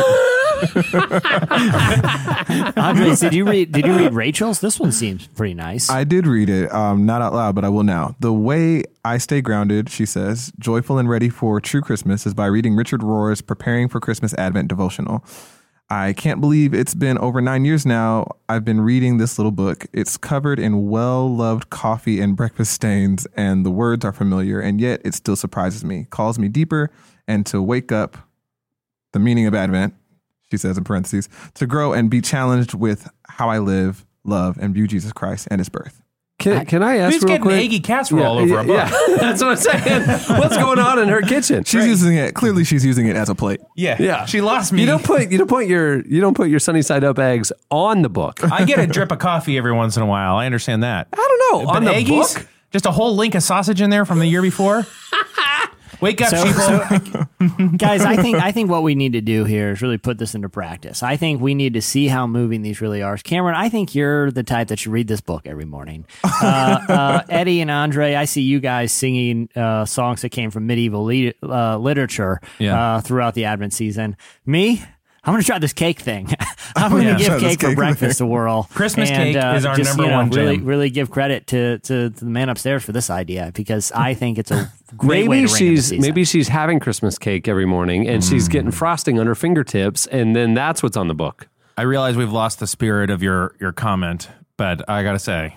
Andre, did you read did you read Rachel's? This one seems pretty nice. I did read it, um, not out loud, but I will now. The way I stay grounded, she says, joyful and ready for true Christmas is by reading Richard Rohr's Preparing for Christmas Advent devotional. I can't believe it's been over nine years now. I've been reading this little book. It's covered in well loved coffee and breakfast stains, and the words are familiar, and yet it still surprises me, calls me deeper, and to wake up the meaning of Advent, she says in parentheses, to grow and be challenged with how I live, love, and view Jesus Christ and his birth. Can, can I ask Who's real getting quick? eggy casserole over a book? Yeah, that's what I'm saying. What's going on in her kitchen? She's using it. Clearly, she's using it as a plate. yeah, Yeah, she lost me. You don't put you don't put your you don't put your sunny side up eggs on the book. I get a drip of coffee every once in a while. I understand that. I don't know But on the eggies? book. Just a whole link of sausage in there from the year before. Wake up, So- sheeple. guys i think i think what we need to do here is really put this into practice i think we need to see how moving these really are cameron i think you're the type that should read this book every morning uh, uh, eddie and andre i see you guys singing uh, songs that came from medieval le- uh, literature Yeah. uh, throughout the advent season me I'm gonna try this cake thing. I'm gonna Yeah. give Try cake for cake breakfast to thing. Whirl. Christmas and, cake uh, is our just, number you know, one Really, jam. really give credit to, to to the man upstairs for this idea because I think it's a great way maybe to ring in the she's maybe she's having Christmas cake every morning and she's getting frosting on her fingertips, and then that's what's on the book. I realize we've lost the spirit of your your comment, but I gotta say,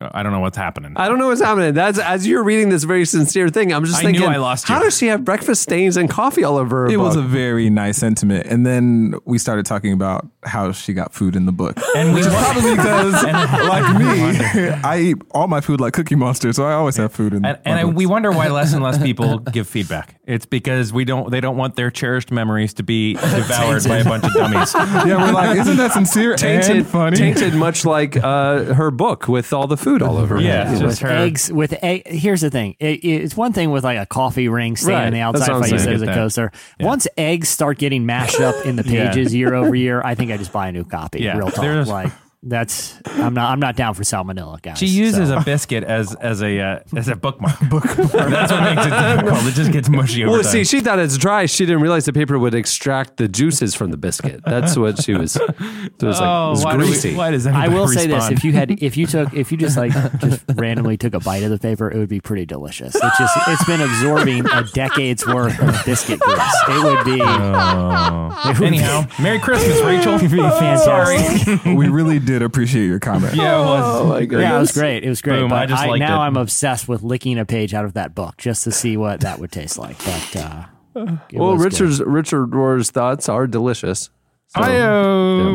I don't know what's happening. I don't know what's happening. That's as you're reading this very sincere thing. I'm just I knew thinking, I lost you. how does she have breakfast stains and coffee all over her? It was a very nice sentiment. And then we started talking about how she got food in the book. And which we is probably because, like me, I eat all my food like Cookie Monster, so I always have food in And, my and I, we wonder why less and less people give feedback. It's because we don't. They don't want their cherished memories to be devoured by a bunch of dummies. yeah, we're like, isn't that sincere tainted, and funny? tainted much like uh, her book with all the food all over. Yeah, it. it's with her. eggs with egg. Here's the thing: it, it's one thing with like a coffee ring staying Right, on the outside, what I'm like you saying. as a Get that. coaster. Once eggs start getting mashed up in the Yeah. pages year over year, I think I just buy a new copy. Yeah, real talk. there's- Like that's I'm not I'm not down for salmonella, guys. She uses So- a biscuit as as a uh, as a bookmark. bookmark. That's what makes it difficult. It just gets mushy over Well, time. see, she thought it's dry. She didn't realize the paper would extract the juices from the biscuit. That's what she was. It was like oh, it was why, do we- greasy. why does I anybody will say this: if you had, if you took, if you just like just randomly took a bite of the paper, it would be pretty delicious. It's just, it's been absorbing a decade's worth of biscuit grease. It would be. Oh. It would Anyhow, Merry Christmas, Rachel. be, it'd be fantastic. Sorry. we really did appreciate your comment. Yeah, it was. Oh my goodness! Yeah, it was great. It was great. Boom, but I just liked now it. I'm obsessed with licking a page out of that book just to see what that would taste like. But uh, Well, was good. Richard's Richard Rohr's thoughts are delicious. So-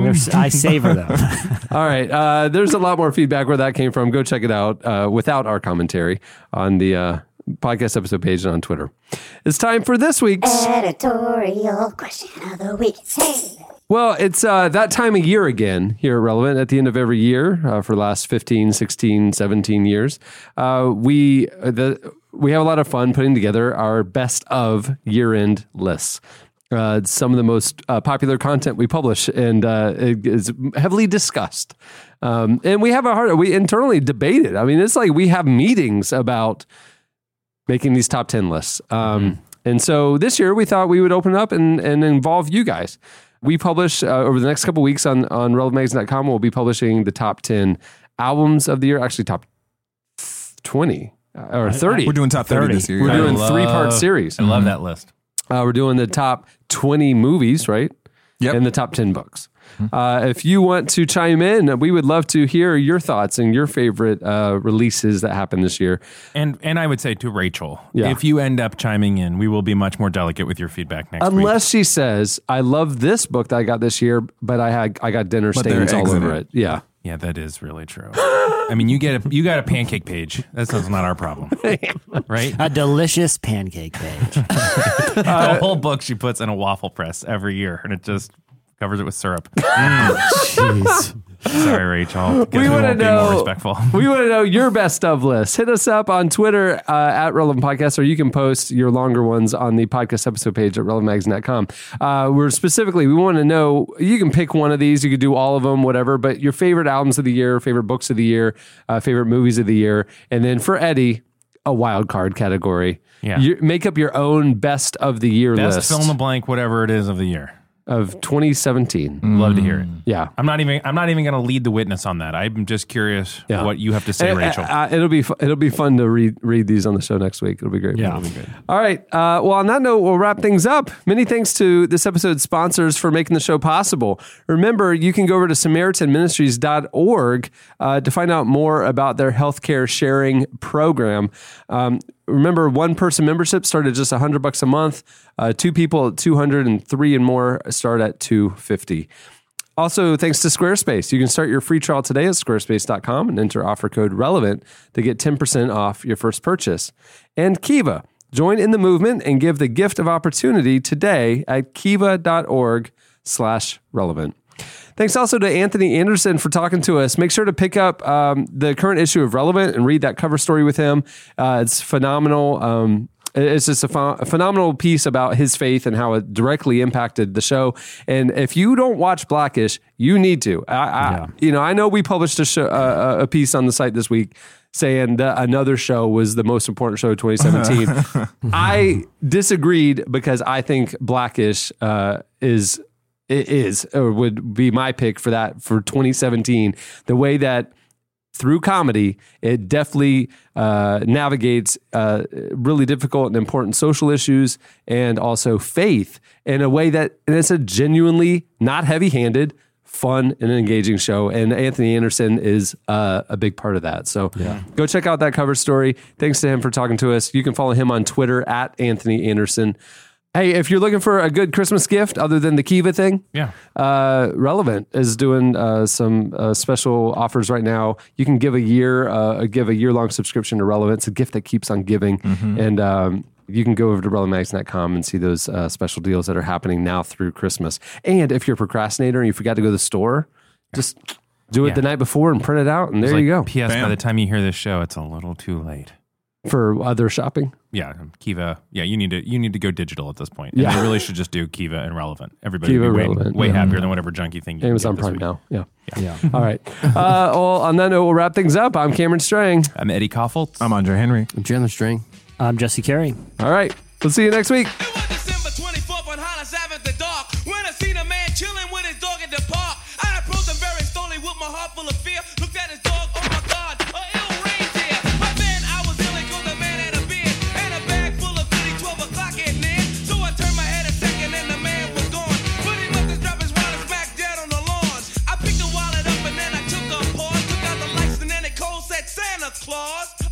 There's- I savor them. All right. Uh, there's a lot more feedback where that came from. Go check it out uh, without our commentary on the uh, podcast episode page and on Twitter. It's time for this week's. Editorial question of the week. Hey. Well, it's uh, that time of year again here at Relevant at the end of every year uh, for the last 15, 16, 17 years. Uh, we, uh, the, we have a lot of fun putting together our best of year end lists. Uh, some of the most uh, popular content we publish and uh, it is heavily discussed. Um, and we have a hard, we internally debate it. I mean, it's like we have meetings about making these top 10 lists. Um, And so this year we thought we would open up and, and involve you guys. We publish uh, over the next couple weeks on, on relevantmagazine.com. We'll be publishing the top 10 albums of the year, actually, top 20 uh, or 30. We're doing top 30, this year. We're yeah. doing I three part series. I love that list. Uh, we're doing the top 20 movies, right? Yep. And the top 10 books. Uh, if you want to chime in, we would love to hear your thoughts and your favorite uh, releases that happened this year. And and I would say to Rachel, Yeah. if you end up chiming in, we will be much more delicate with your feedback next week. Unless she says, I love this book that I got this year, but I had I got dinner But stains all over it. it. Yeah. Yeah, that is really true. I mean, you get a you got a pancake page. That's, that's not our problem, right? a delicious pancake page. the whole book she puts in a waffle press every year, and it just covers it with syrup. Jeez. Sorry, Rachel. We we, wanna know- more respectful. we want to know your best of list. Hit us up on Twitter uh, at Relevant Podcast, or you can post your longer ones on the podcast episode page at relevantmagazine.com. Uh, we're specifically, we want to know, you can pick one of these, you could do all of them, whatever, but your favorite albums of the year, favorite books of the year, uh, favorite movies of the year. And then for Eddie, a wild card category. Yeah. You, make up your own best of the year Best list fill in the blank, whatever it is of the year. Of 2017. Love to hear it. Yeah. I'm not even. I'm not even going to lead the witness on that. I'm just curious Yeah. what you have to say, And, Rachel. uh, uh, it'll be fu- it'll be fun to read read these on the show next week. It'll be great. Yeah. It'll be great. All right. Uh, well, on that note, we'll wrap things up. Many thanks to this episode's sponsors for making the show possible. Remember, you can go over to SamaritanMinistries.org uh, to find out more about their healthcare sharing program. Um, remember, one person membership started just 100 bucks a month. Uh, two people at 200 and three and more start at 250. Also, thanks to Squarespace. You can start your free trial today at squarespace.com and enter offer code RELEVANT to get 10% off your first purchase. And Kiva. Join in the movement and give the gift of opportunity today at kiva.org slash relevant. Thanks also to Anthony Anderson for talking to us. Make sure to pick up um, the current issue of Relevant and read that cover story with him. Uh, it's phenomenal. Um, It's just a, ph- a phenomenal piece about his faith and how it directly impacted the show. And if you don't watch black-ish, you need to. I, I you know, I know we published a show, uh, a piece on the site this week saying that another show was the most important show of 2017. I disagreed because I think black-ish uh, is it is or would be my pick for that for 2017. The way that through comedy, it definitely uh, navigates uh, really difficult and important social issues and also faith in a way that and it's a genuinely not heavy handed, fun and engaging show. And Anthony Anderson is uh, a big part of that. So go check out that cover story. Thanks to him for talking to us. You can follow him on Twitter at Anthony Anderson. Hey, if you're looking for a good Christmas gift other than the Kiva thing, Yeah. uh, Relevant is doing uh, some uh, special offers right now. You can give a year, uh, give a year long subscription to Relevant. It's a gift that keeps on giving, and um, you can go over to relevantmagazine.com and see those uh, special deals that are happening now through Christmas. And if you're a procrastinator and you forgot to go to the store, just do it Yeah. the night before and print it out, and It's there you go. like, P.S. By the time you hear this show, it's a little too late. for other shopping. Yeah, Kiva. Yeah, you need to you need to go digital at this point. Yeah. Yeah, you really should just do Kiva and relevant. Everybody Kiva, way, Relevant, way yeah. happier than whatever junky thing you Amazon can get Prime this week. now. Yeah. Yeah. All right. Uh, well, on that note, we'll wrap things up. I'm Cameron Strang. I'm Eddie Kaufholz. I'm Andre Henry. I'm Chandler Strang. I'm Jesse Carey. All right. We'll see you next week. When I seen a man chilling with his dog at the park, I approached him very slowly with my heart full of fear.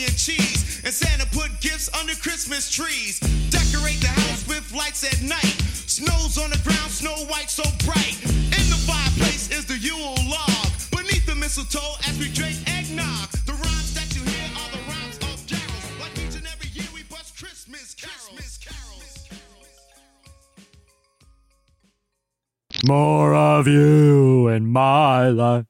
And cheese. And Santa put gifts under Christmas trees. Decorate the house with lights at night. Snow's on the ground, snow white so bright. In the fireplace is the Yule log. Beneath the mistletoe as we drink eggnog. The rhymes that you hear are the rhymes of Darryl's. Like each and every year we bust Christmas carols. More of you in my life.